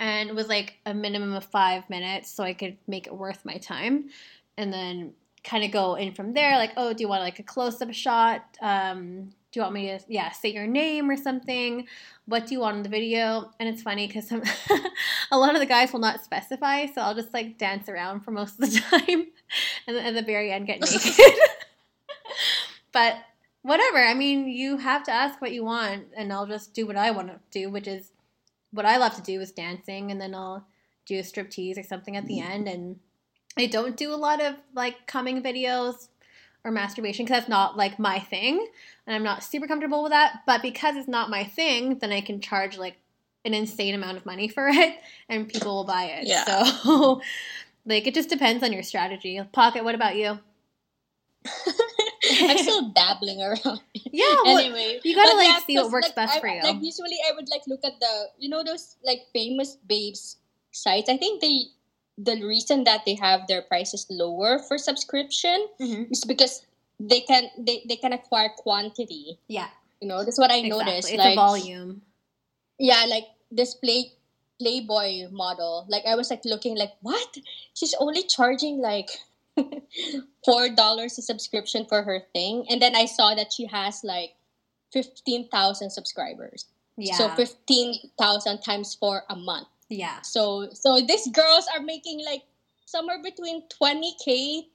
and was like a minimum of five minutes, so I could make it worth my time, and then kind of go in from there. Like, oh, do you want like a close up shot? Um, do you want me to, yeah, say your name or something? What do you want in the video? And it's funny because a lot of the guys will not specify, so I'll just like dance around for most of the time, and then at the very end get naked. but whatever. I mean, you have to ask what you want, and I'll just do what I want to do, which is what I love to do is dancing, and then I'll do a striptease or something at the end. And I don't do a lot of like coming videos or masturbation because that's not like my thing, and I'm not super comfortable with that. But because it's not my thing, then I can charge like an insane amount of money for it, and people will buy it. Yeah. So. Like it just depends on your strategy. Pocket, what about you? I'm still dabbling around. Yeah, well, anyway, you gotta like see what works like, best I- for you. Like usually, I would like look at the you know those like famous babes sites. I think they the reason that they have their prices lower for subscription Mhm. is because they can they, they can acquire quantity. Yeah, You know, that's what I exactly. noticed. It's like a volume. yeah, like this play Playboy model. Like I was like looking like what? She's only charging like four dollars a subscription for her thing, and then I saw that she has like fifteen thousand subscribers. Yeah, So fifteen thousand times four a month. Yeah, So so these girls are making like somewhere between twenty k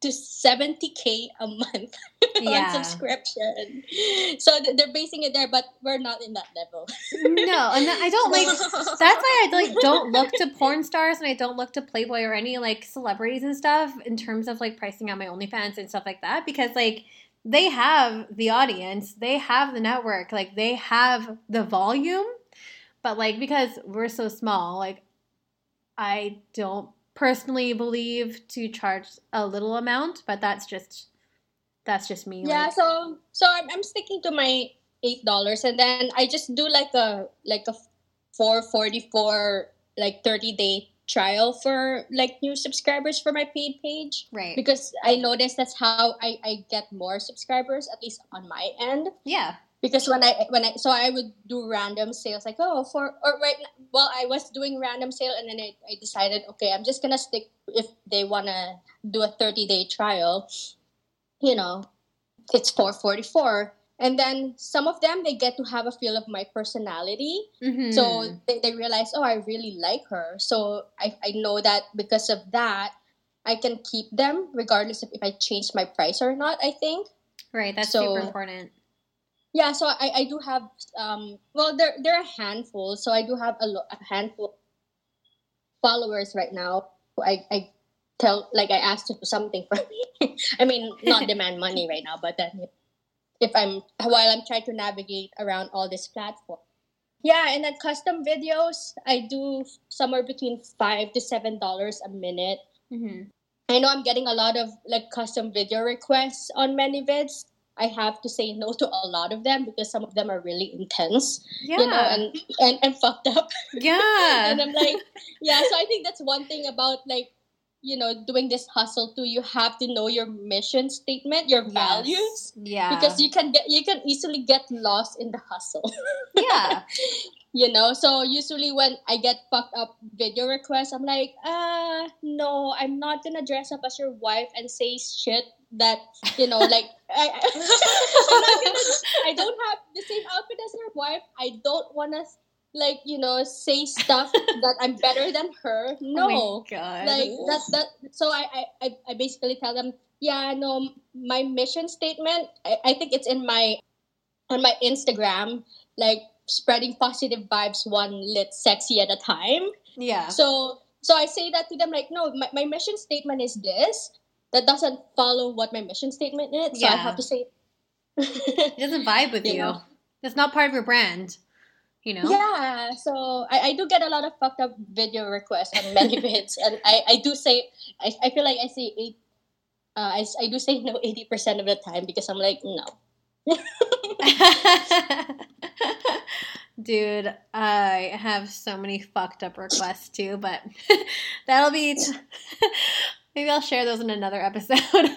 to seventy k a month Yeah. on subscription. So th- they're basing it there, but we're not in that level. no, and I don't like. That's why I like don't look to porn stars and I don't look to Playboy or any like celebrities and stuff in terms of like pricing out my OnlyFans and stuff like that because like they have the audience, they have the network, like they have the volume, but like because we're so small, like I don't personally believe to charge a little amount, but that's just that's just me. Yeah, like- so so I'm, I'm sticking to my eight dollars, and then I just do like a like a four forty four like thirty day trial for like new subscribers for my paid page right. because I noticed that's how I I get more subscribers at least on my end yeah. Because when I when I so I would do random sales like oh for or right n- well I was doing random sale and then I, I decided okay I'm just gonna stick if they wanna do a 30 day trial you know it's 444 and then some of them they get to have a feel of my personality Mhm. so they, they realize oh I really like her so I, I know that because of that I can keep them regardless of if I change my price or not I think right, that's so- super important. Yeah, so I, I do have um well there there are a handful, so I do have a, lo- a handful followers right now, I, I tell like I asked to do something for me. I mean, not demand money right now, but then if I'm while I'm trying to navigate around all this platform. Yeah, and then custom videos, I do somewhere between five to seven dollars a minute. Mm-hmm. I know I'm getting a lot of like custom video requests on ManyVids. I have to say no to a lot of them because some of them are really intense, Yeah. you know, and, and and fucked up. yeah. and I'm like, yeah. So I think that's one thing about like, you know, doing this hustle too. You have to know your mission statement, your Yes. values, Yeah. because you can get you can easily get lost in the hustle. yeah. you know so usually when i get fucked up video requests i'm like uh no i'm not gonna dress up as your wife and say shit that you know like I, I, I don't have the same outfit as her wife. I don't want to like you know say stuff that i'm better than her. Oh no. Oh my god. like that that so I, I I- I basically tell them yeah no my mission statement I, I think it's in my on my instagram like spreading positive vibes one lit sexy at a time. Yeah. so so i say that to them like no my, my mission statement is this that doesn't follow what my mission statement is so i have to say it doesn't vibe with you you. know. It's not part of your brand. You know? Yeah, so I, I do get a lot of fucked up video requests and many vids, and I, I do say I, I feel like I say eight, uh, I, I do say no eighty percent of the time because I'm like no. Dude, I have so many fucked up requests too, but that'll be. Maybe I'll share those in another episode.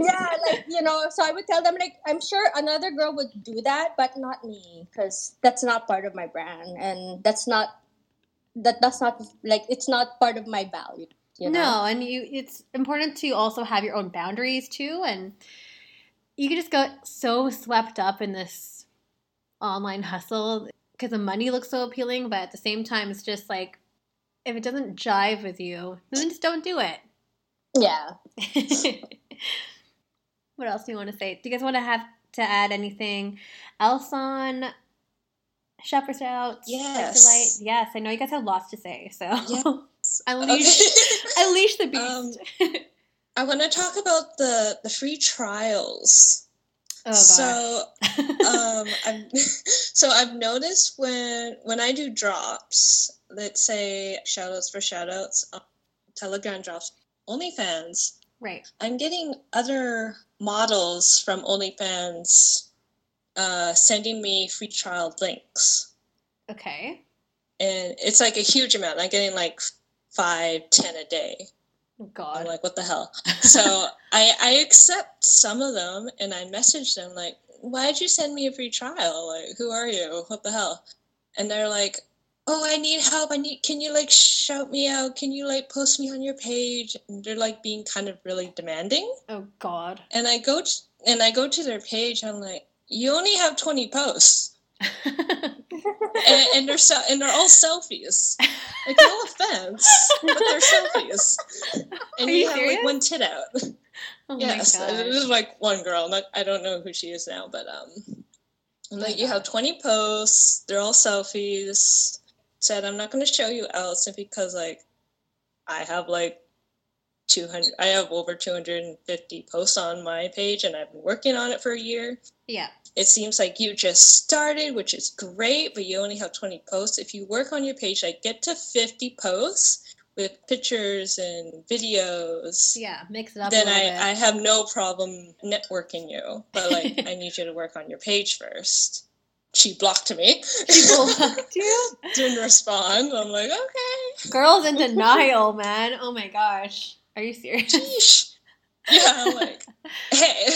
Yeah, like you know, so I would tell them like I'm sure another girl would do that, but not me because that's not part of my brand, and that's not that that's not like it's not part of my value. You know? No, and you it's important to also have your own boundaries too and you can just get so swept up in this online hustle because the money looks so appealing, but at the same time it's just like if it doesn't jive with you, then just don't do it. Yeah. what else do you want to say? Do you guys want to have to add anything else on for Shouts? Yes. Light? Yes, I know you guys have lots to say, so Yes. unleash, Okay. unleash the Um, beast. I want to talk about the the free trials. oh. So um, I've, so I've noticed when when I do drops, let's say shoutouts for shoutouts, um, Telegram drops, OnlyFans, right. I'm getting other models from OnlyFans uh, sending me free trial links, Okay. and it's like a huge amount. I'm getting like five, ten a day. Oh, I'm God. like, what the hell? So I I accept some of them, and I message them like, why'd you send me a free trial? Like, who are you? What the hell? And they're like, oh, I need help. I need. Can you like shout me out? Can you like post me on your page? And they're like being kind of really demanding. oh God. And I go to, and I go to their page. I'm like, you only have 20 posts. and, and they're so, and they're all selfies. Like no offense, but they're selfies. And you, you have serious? like one tit out. oh yes, this is like one girl. Not, I don't know who she is now, but um, I'm like you have 20 posts. They're all selfies. Said I'm not going to show you out because like I have like 200. I have over 250 posts on my page, and I've been working on it for a year yeah. it seems like you just started, which is great, but you only have 20 posts. If you work on your page, like get to 50 posts with pictures and videos, Yeah. Mix it up then I, I have no problem networking you. But like, I need you to work on your page first. She blocked me. She blocked you? Didn't respond. I'm like, okay. Girls in denial, man. Oh my gosh. Are you serious? Sheesh. Yeah, I'm like, hey.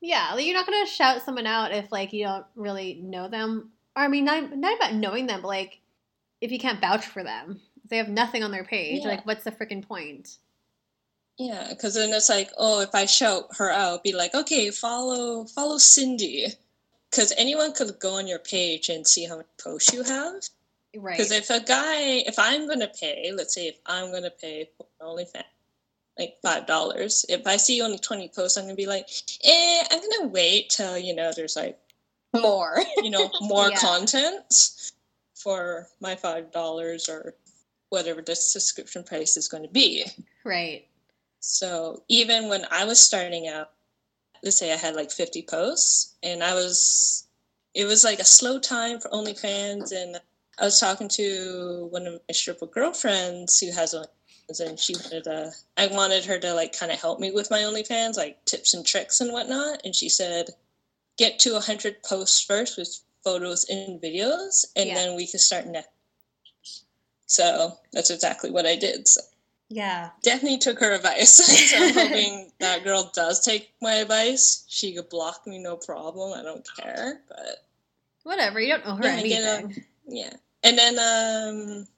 Yeah, like you're not gonna shout someone out if like you don't really know them. Or I mean, not not about knowing them, but like if you can't vouch for them, if they have nothing on their page. Yeah. Like, what's the freaking point? Yeah, because then it's like, oh, if I shout her out, be like, okay, follow follow Cindy, because anyone could go on your page and see how many posts you have. Right. Because if a guy, if I'm gonna pay, let's say if I'm gonna pay for OnlyFans, like five dollars, if I see only twenty posts, I'm gonna be like, eh, I'm gonna wait till you know there's like More. you know more Yeah. content for my five dollars or whatever the subscription price is going to be. Right. So even when I was starting out, let's say I had like 50 posts and I was, it was like a slow time for OnlyFans. And I was talking to one of my stripper girlfriends who has OnlyFans and she wanted to, I wanted her to like kind of help me with my OnlyFans, like tips and tricks and whatnot. And she said, get to 100 posts first with photos and videos and Yeah. then we can start next. So that's exactly what I did. So Yeah. definitely took her advice. so I'm hoping that girl does take my advice. She could block me, no problem. I don't care. But Whatever. You don't owe her Yeah, anything. yeah. And then um,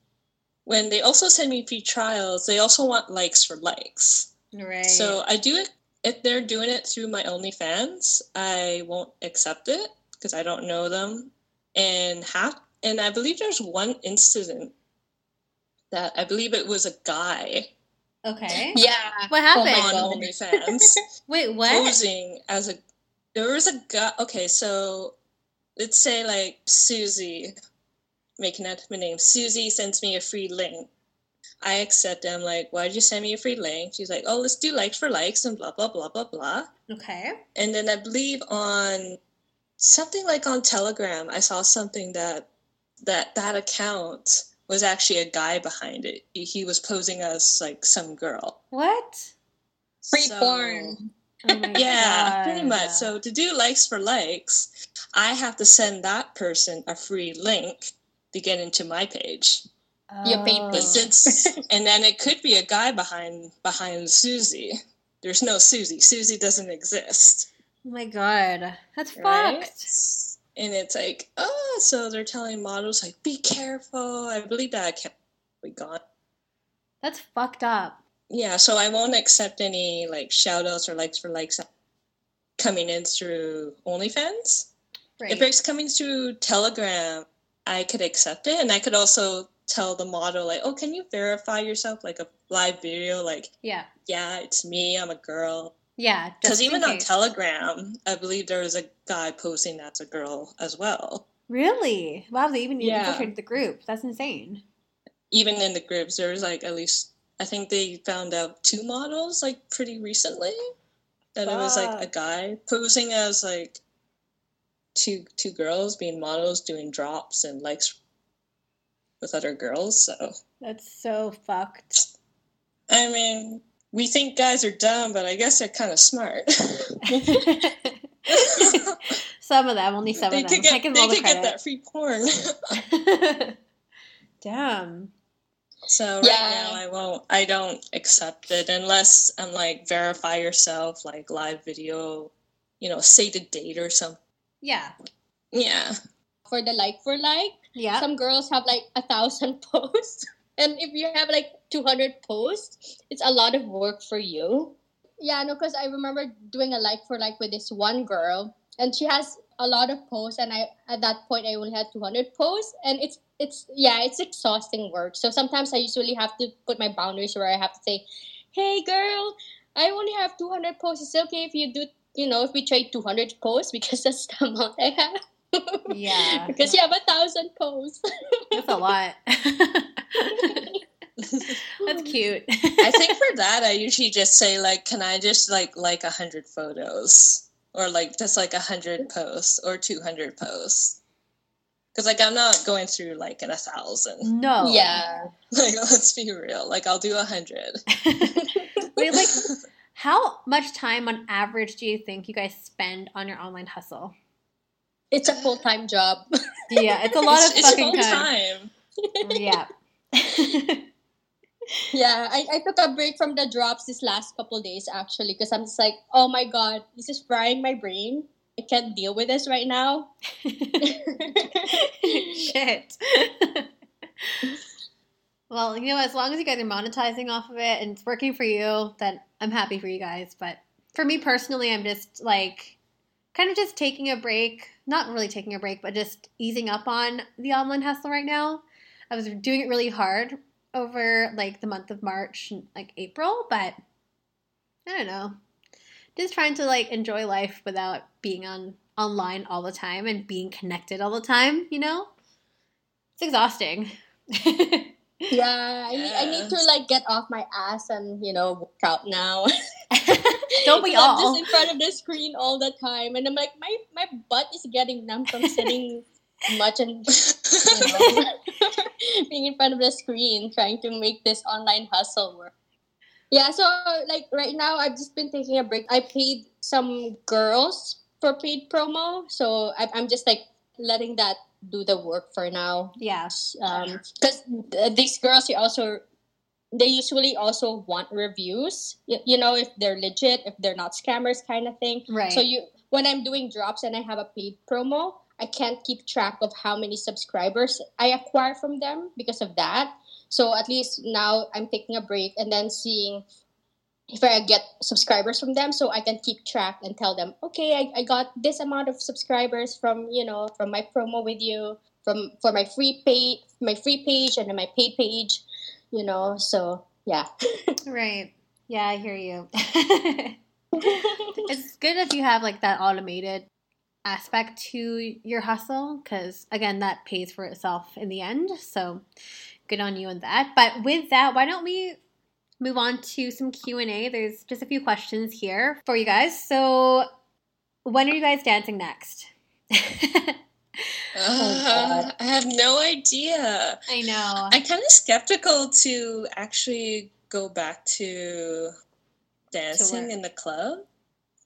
when they also send me free trials, they also want likes for likes. Right. So I do it if they're doing it through my OnlyFans. I won't accept it because I don't know them. And half, and I believe there's one incident that I believe it was a guy okay. Yeah. What happened? On OnlyFans Wait, what? posing as a. There was a guy. Okay, so let's say like Susie, making up my name. Susie sends me a free link. I accept it. I'm like, why'd you send me a free link? She's like, oh, let's do likes for likes and blah blah blah blah blah. Okay. And then I believe on something like on Telegram, I saw something that that that account was actually a guy behind it. He, he was posing as like some girl. What? Free So- porn. Oh my Yeah, pretty God. much. So to do likes for likes, I have to send that person a free link to get into my page. Your paid Oh. But since and then it could be a guy behind behind Susie. There's no Susie. Susie doesn't exist. Oh my god. That's Right? fucked. And it's like, oh, so they're telling models like, be careful. I believe that account we gone. That's fucked up. Yeah, so I won't accept any like shout outs or likes for likes coming in through OnlyFans. Right. If it's coming through Telegram, I could accept it, and I could also tell the model like, "Oh, can you verify yourself like a live video? Like, yeah. yeah, it's me. I'm a girl." Yeah. Because even on. Telegram, I believe there was a guy posing as a girl as well. Really? Wow, they even Yeah. infiltrated the group. That's insane. Even in the groups, there was like at least I think they found out two models like pretty recently that it was like a guy posing as like two two girls being models doing drops and likes with other girls. So That's so fucked. I mean, we think guys are dumb, but I guess they're kind of smart. some of them, only some they of them. could I get give they them all the could get that free porn. Damn. so right Yeah. now I won't. I don't accept it unless I'm like verify yourself, like live video. You know, say the date or something. Yeah. Yeah. For the like for like, Yeah. some girls have like a thousand posts. And if you have like 200 posts, it's a lot of work for you. Yeah, no, because I remember doing a like for like with this one girl, and she has a lot of posts, and I at that point I only had 200 posts, and it's it's yeah, it's exhausting work. So sometimes I usually have to put my boundaries where I have to say, "Hey, girl, I only have 200 posts. It's okay if you do, you know, if we trade 200 posts because that's the amount I have." Yeah. because you have a thousand posts. That's a lot. That's cute. I think for that, I usually just say like, "Can I just like like a hundred photos, or like just like a hundred posts, or two hundred posts?" Because like I'm not going through like in a thousand. no. Yeah. Like let's be real. Like I'll do a hundred. Wait, like, how much time on average do you think you guys spend on your online hustle? It's a full time job. Yeah, it's a lot it's, of it's fucking time. time. Yeah. yeah, I, I took a break from the drops this last couple days actually because I'm just like, oh my god, this is frying my brain. I can't deal with this right now. Shit. well, you know, as long as you guys are monetizing off of it and it's working for you, then I'm happy for you guys. But for me personally, I'm just like kind of just taking a break. Not really taking a break, but just easing up on the online hustle right now. I was doing it really hard over like the month of March and like April, but I don't know. Just trying to like enjoy life without being on online all the time and being connected all the time, you know? It's exhausting. Yeah, I, need, I need to like get off my ass and you know work out now. Don't we 'Cause I'm just in front of the screen all the time, and I'm like, my my butt is getting numb from sitting much and you know, being in front of the screen trying to make this online hustle work. Yeah, so like right now, I've just been taking a break. I paid some girls for paid promo, so I, I'm just like letting that do the work for now Yeah. Um, because these girls they also they usually also want reviews you, you know if they're legit if they're not scammers kind of thing Right. so you when i'm doing drops and i have a paid promo i can't keep track of how many subscribers i acquire from them because of that. So at least now i'm taking a break and then seeing if I get subscribers from them, so I can keep track and tell them, okay, I, I got this amount of subscribers from you know from my promo with you, from for my free page, my free page, and then my paid page, you know. So yeah, Right. Yeah, I hear you. it's good if you have like that automated aspect to your hustle because again that pays for itself in the end so good on you on that but with that why don't we move on to some q&a there's just a few questions here for you guys so when are you guys dancing next Uh, I have no idea. i know I'm kind of skeptical to actually go back to dancing where? in the club.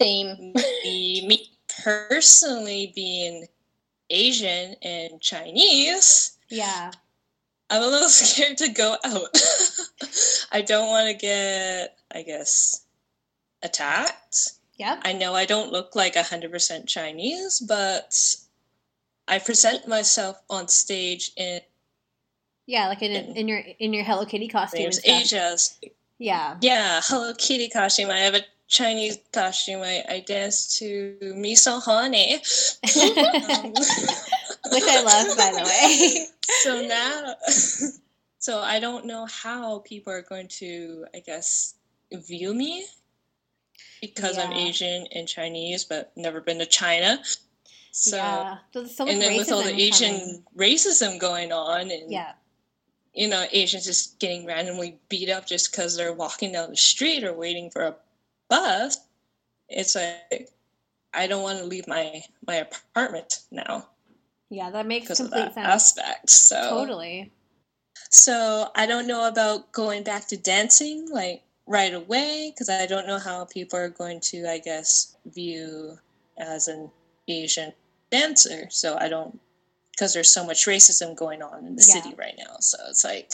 same. me, me personally being Asian and Chinese, yeah I'm a little scared to go out. I don't want to get, I guess, attacked. Yeah. I know I don't look like 100% Chinese, but I present myself on stage in yeah like in, in your in your hello kitty costume there's. Asia's yeah Yeah, Hello Kitty costume. I have a Chinese costume. I, I dance to Miso Honey. Um, which i love by the way so now, so I don't know how people are going to, I guess, view me because I'm Asian and Chinese, but never been to China. So, yeah so and then with all the Asian coming. racism going on, and yeah you know, Asians just getting randomly beat up just because they're walking down the street or waiting for a bus. It's like I don't want to leave my my apartment now Yeah, that makes complete that sense. aspect. So Totally. so I don't know about going back to dancing like right away because I don't know how people are going to I guess view as an Asian dancer. So I don't because there's so much racism going on in the Yeah. city right now. So it's like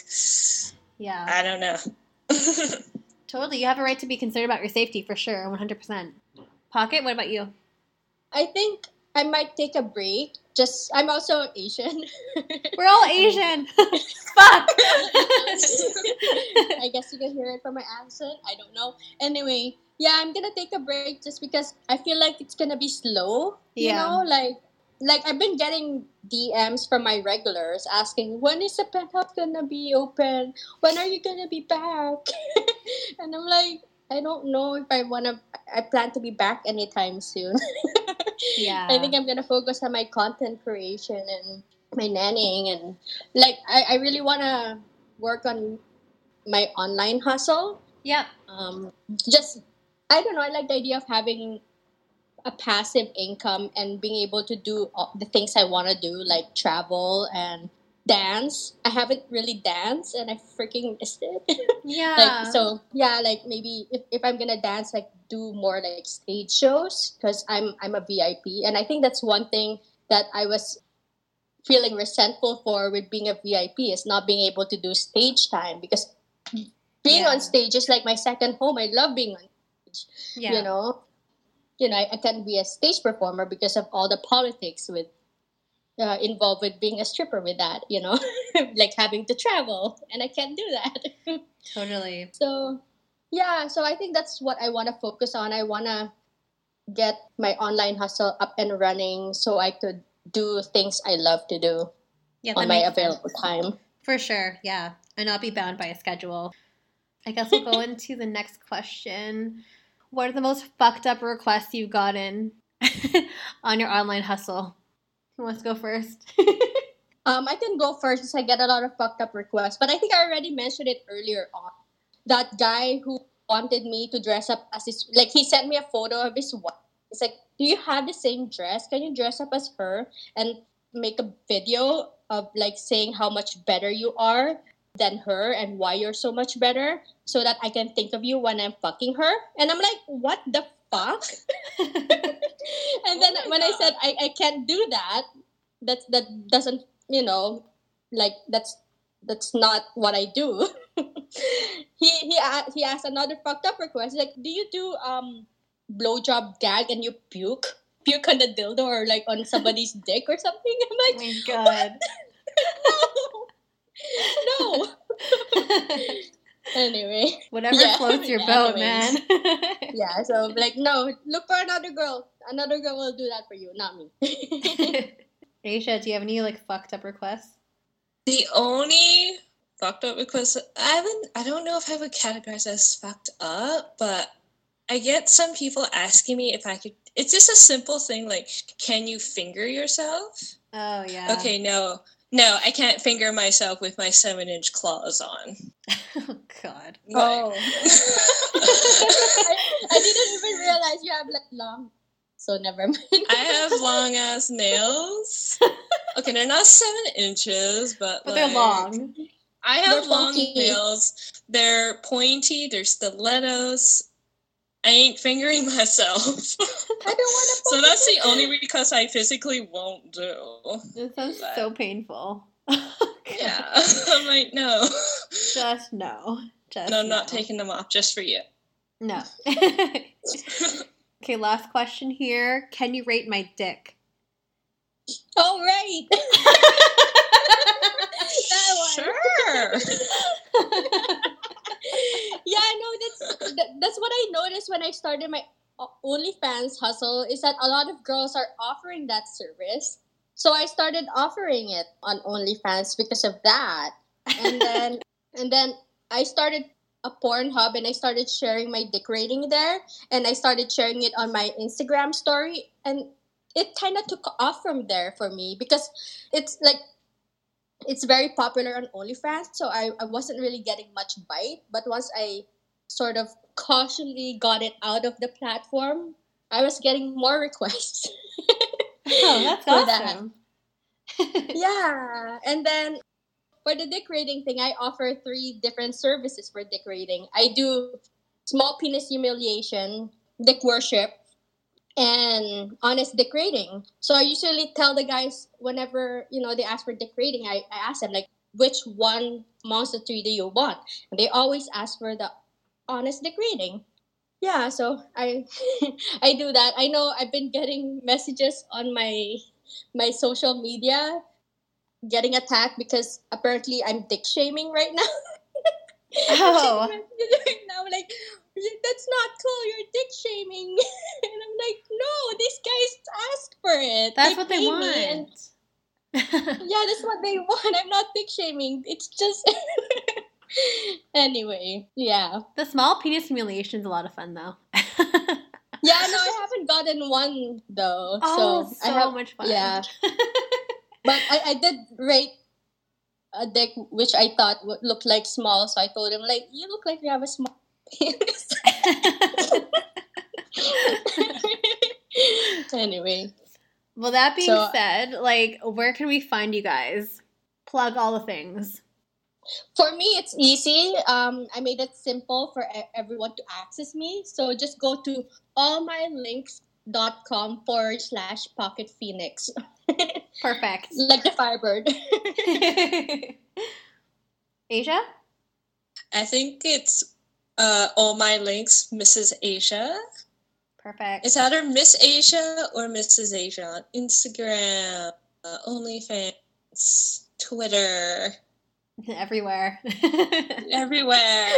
Yeah. I don't know. Totally. You have a right to be concerned about your safety for sure, 100%. Pocket, what about you? I think I might take a break. Just I'm also Asian. We're all Asian. Fuck. I guess you can hear it from my accent. I don't know. Anyway, yeah, I'm gonna take a break just because I feel like it's gonna be slow. You Yeah. know, like like I've been getting DMs from my regulars asking when is the penthouse gonna be open? When are you gonna be back? and I'm like, I don't know if I wanna. I plan to be back anytime soon. Yeah. I think I'm gonna focus on my content creation and my nannying and like I, I really wanna work on my online hustle. Yeah. Um, just I don't know. I like the idea of having a passive income and being able to do all the things I want to do, like travel and dance. I haven't really danced, and I freaking missed it. Yeah. like so yeah like maybe if, if i'm gonna dance like do more like stage shows because i'm i'm a vip and i think that's one thing that i was feeling resentful for with being a vip is not being able to do stage time because being Yeah. on stage is like my second home i love being on stage yeah. you know you know I, can't be a stage performer because of all the politics with uh, involved with being a stripper with that you know like having to travel and i can't do that Totally. so yeah so i think that's what i want to focus on i want to get my online hustle up and running so i could do things i love to do Yeah, on my makes sense. available time For sure. Yeah. And not be bound by a schedule. I guess we'll go into the next question. What are the most fucked up requests you've gotten on your online hustle? Who wants to go first? Um, I can go first because I get a lot of fucked up requests. But I think I already mentioned it earlier on. That guy who wanted me to dress up as his, like, he sent me a photo of his wife. It's like, do you have the same dress? Can you dress up as her and make a video of like saying how much better you are than her and why you're so much better so that I can think of you when I'm fucking her? And I'm like, what the fuck? and then Oh when I said I, I can't do that, that that doesn't you know like that's that's not what I do. he he he asked another fucked up request He's like, do you do um blowjob gag and you puke puke on the dildo or like on somebody's dick or something? I'm Oh like, my god. no, no. anyway, Whatever Yeah. floats your boat, man. yeah. So like, no, look for another girl. Another girl will do that for you, not me. Aisha, do you have any like fucked up requests? The only fucked up request I haven't I don't know if I would categorize as fucked up, but I get some people asking me if I could it's just a simple thing like can you finger yourself? Oh yeah. Okay, no. No, I can't finger myself with my seven inch claws on. oh god. Oh. I, I didn't even realize you have like long. So never mind. I have long ass nails. Okay, they're not seven inches, but But they're long. I have They're long funky. nails. They're pointy. They're stilettos. I ain't fingering myself. I don't want to. so that's the only request I physically won't do. It sounds But- so painful. Yeah, I'm like, no, Just no. Just no, I'm not taking them off just for you. No. okay, last question here. Can you rate my dick? Oh right. that one. Sure. No, that's that, that's what I noticed when I started my OnlyFans hustle is that a lot of girls are offering that service. So I started offering it on OnlyFans because of that. And then and then I started a Pornhub and I started sharing my dick rating there and I started sharing it on my Instagram story and it kind of took off from there for me because it's like it's very popular on OnlyFans, so I, I wasn't really getting much bite. But once I sort of cautiously got it out of the platform, I was getting more requests. Oh, that's For that. awesome. yeah. And then for the dick rating thing, I offer three different services for dick rating. I do small penis humiliation, dick worship, and honest dick rating. So I usually tell the guys whenever, you know, they ask for dick rating, I, I ask them like which one monster three do you want? And they always ask for the honest dick rating. Yeah, so I I do that. I know I've been getting messages on my my social media getting attacked because apparently I'm dick shaming right now. Oh. right now, like that's not cool. You're dick shaming, and I'm like, no, these guys asked for it. That's what they me and- want. yeah, that's what they want. I'm not dick shaming. It's just anyway. Yeah, the small penis humiliation is a lot of fun, though. yeah. No, I haven't gotten one though. oh, so so have much fun. yeah. But I, I did rate a dick which I thought would look like small, so I told him like, "You look like you have a small penis." anyway, well, that being So- said, like, where can we find you guys? Plug all the things. For me it's easy. Um, I made it simple for everyone to access me. So just go to allmylinks.com forward slash pocket phoenix, Perfect. like the firebird. Asia? I think it's uh, all my links, Mrs. Asia. Perfect. It's either Miss Asia or Mrs. Asia on Instagram, uh, OnlyFans, Twitter, everywhere. everywhere.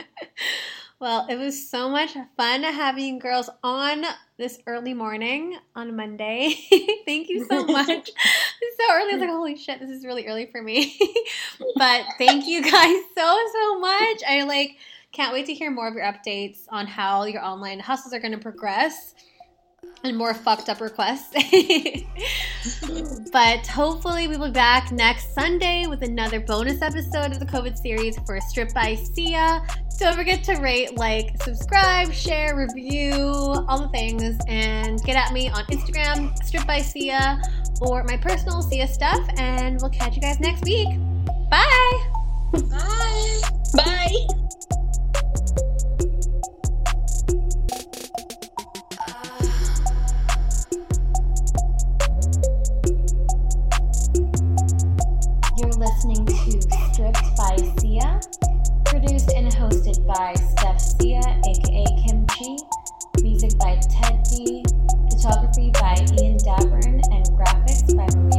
well, it was so much fun having girls on this early morning on Monday. thank you so much. It's so early. I was like, holy shit, this is really early for me. but thank you guys so, so much. I like can't wait to hear more of your updates on how your online hustles are going to progress. And more fucked up requests. but hopefully, we will be back next Sunday with another bonus episode of the COVID series for Stripped by Sia. Don't forget to rate, like, subscribe, share, review, all the things, and get at me on Instagram, Stripped by Sia, or my personal Sia stuff. And we'll catch you guys next week. Bye. Bye. Bye. listening to Stripped by Sia, produced and hosted by Steph Sia, aka Kimchi, music by Ted D, photography by Ian Dabern, and graphics by Maria.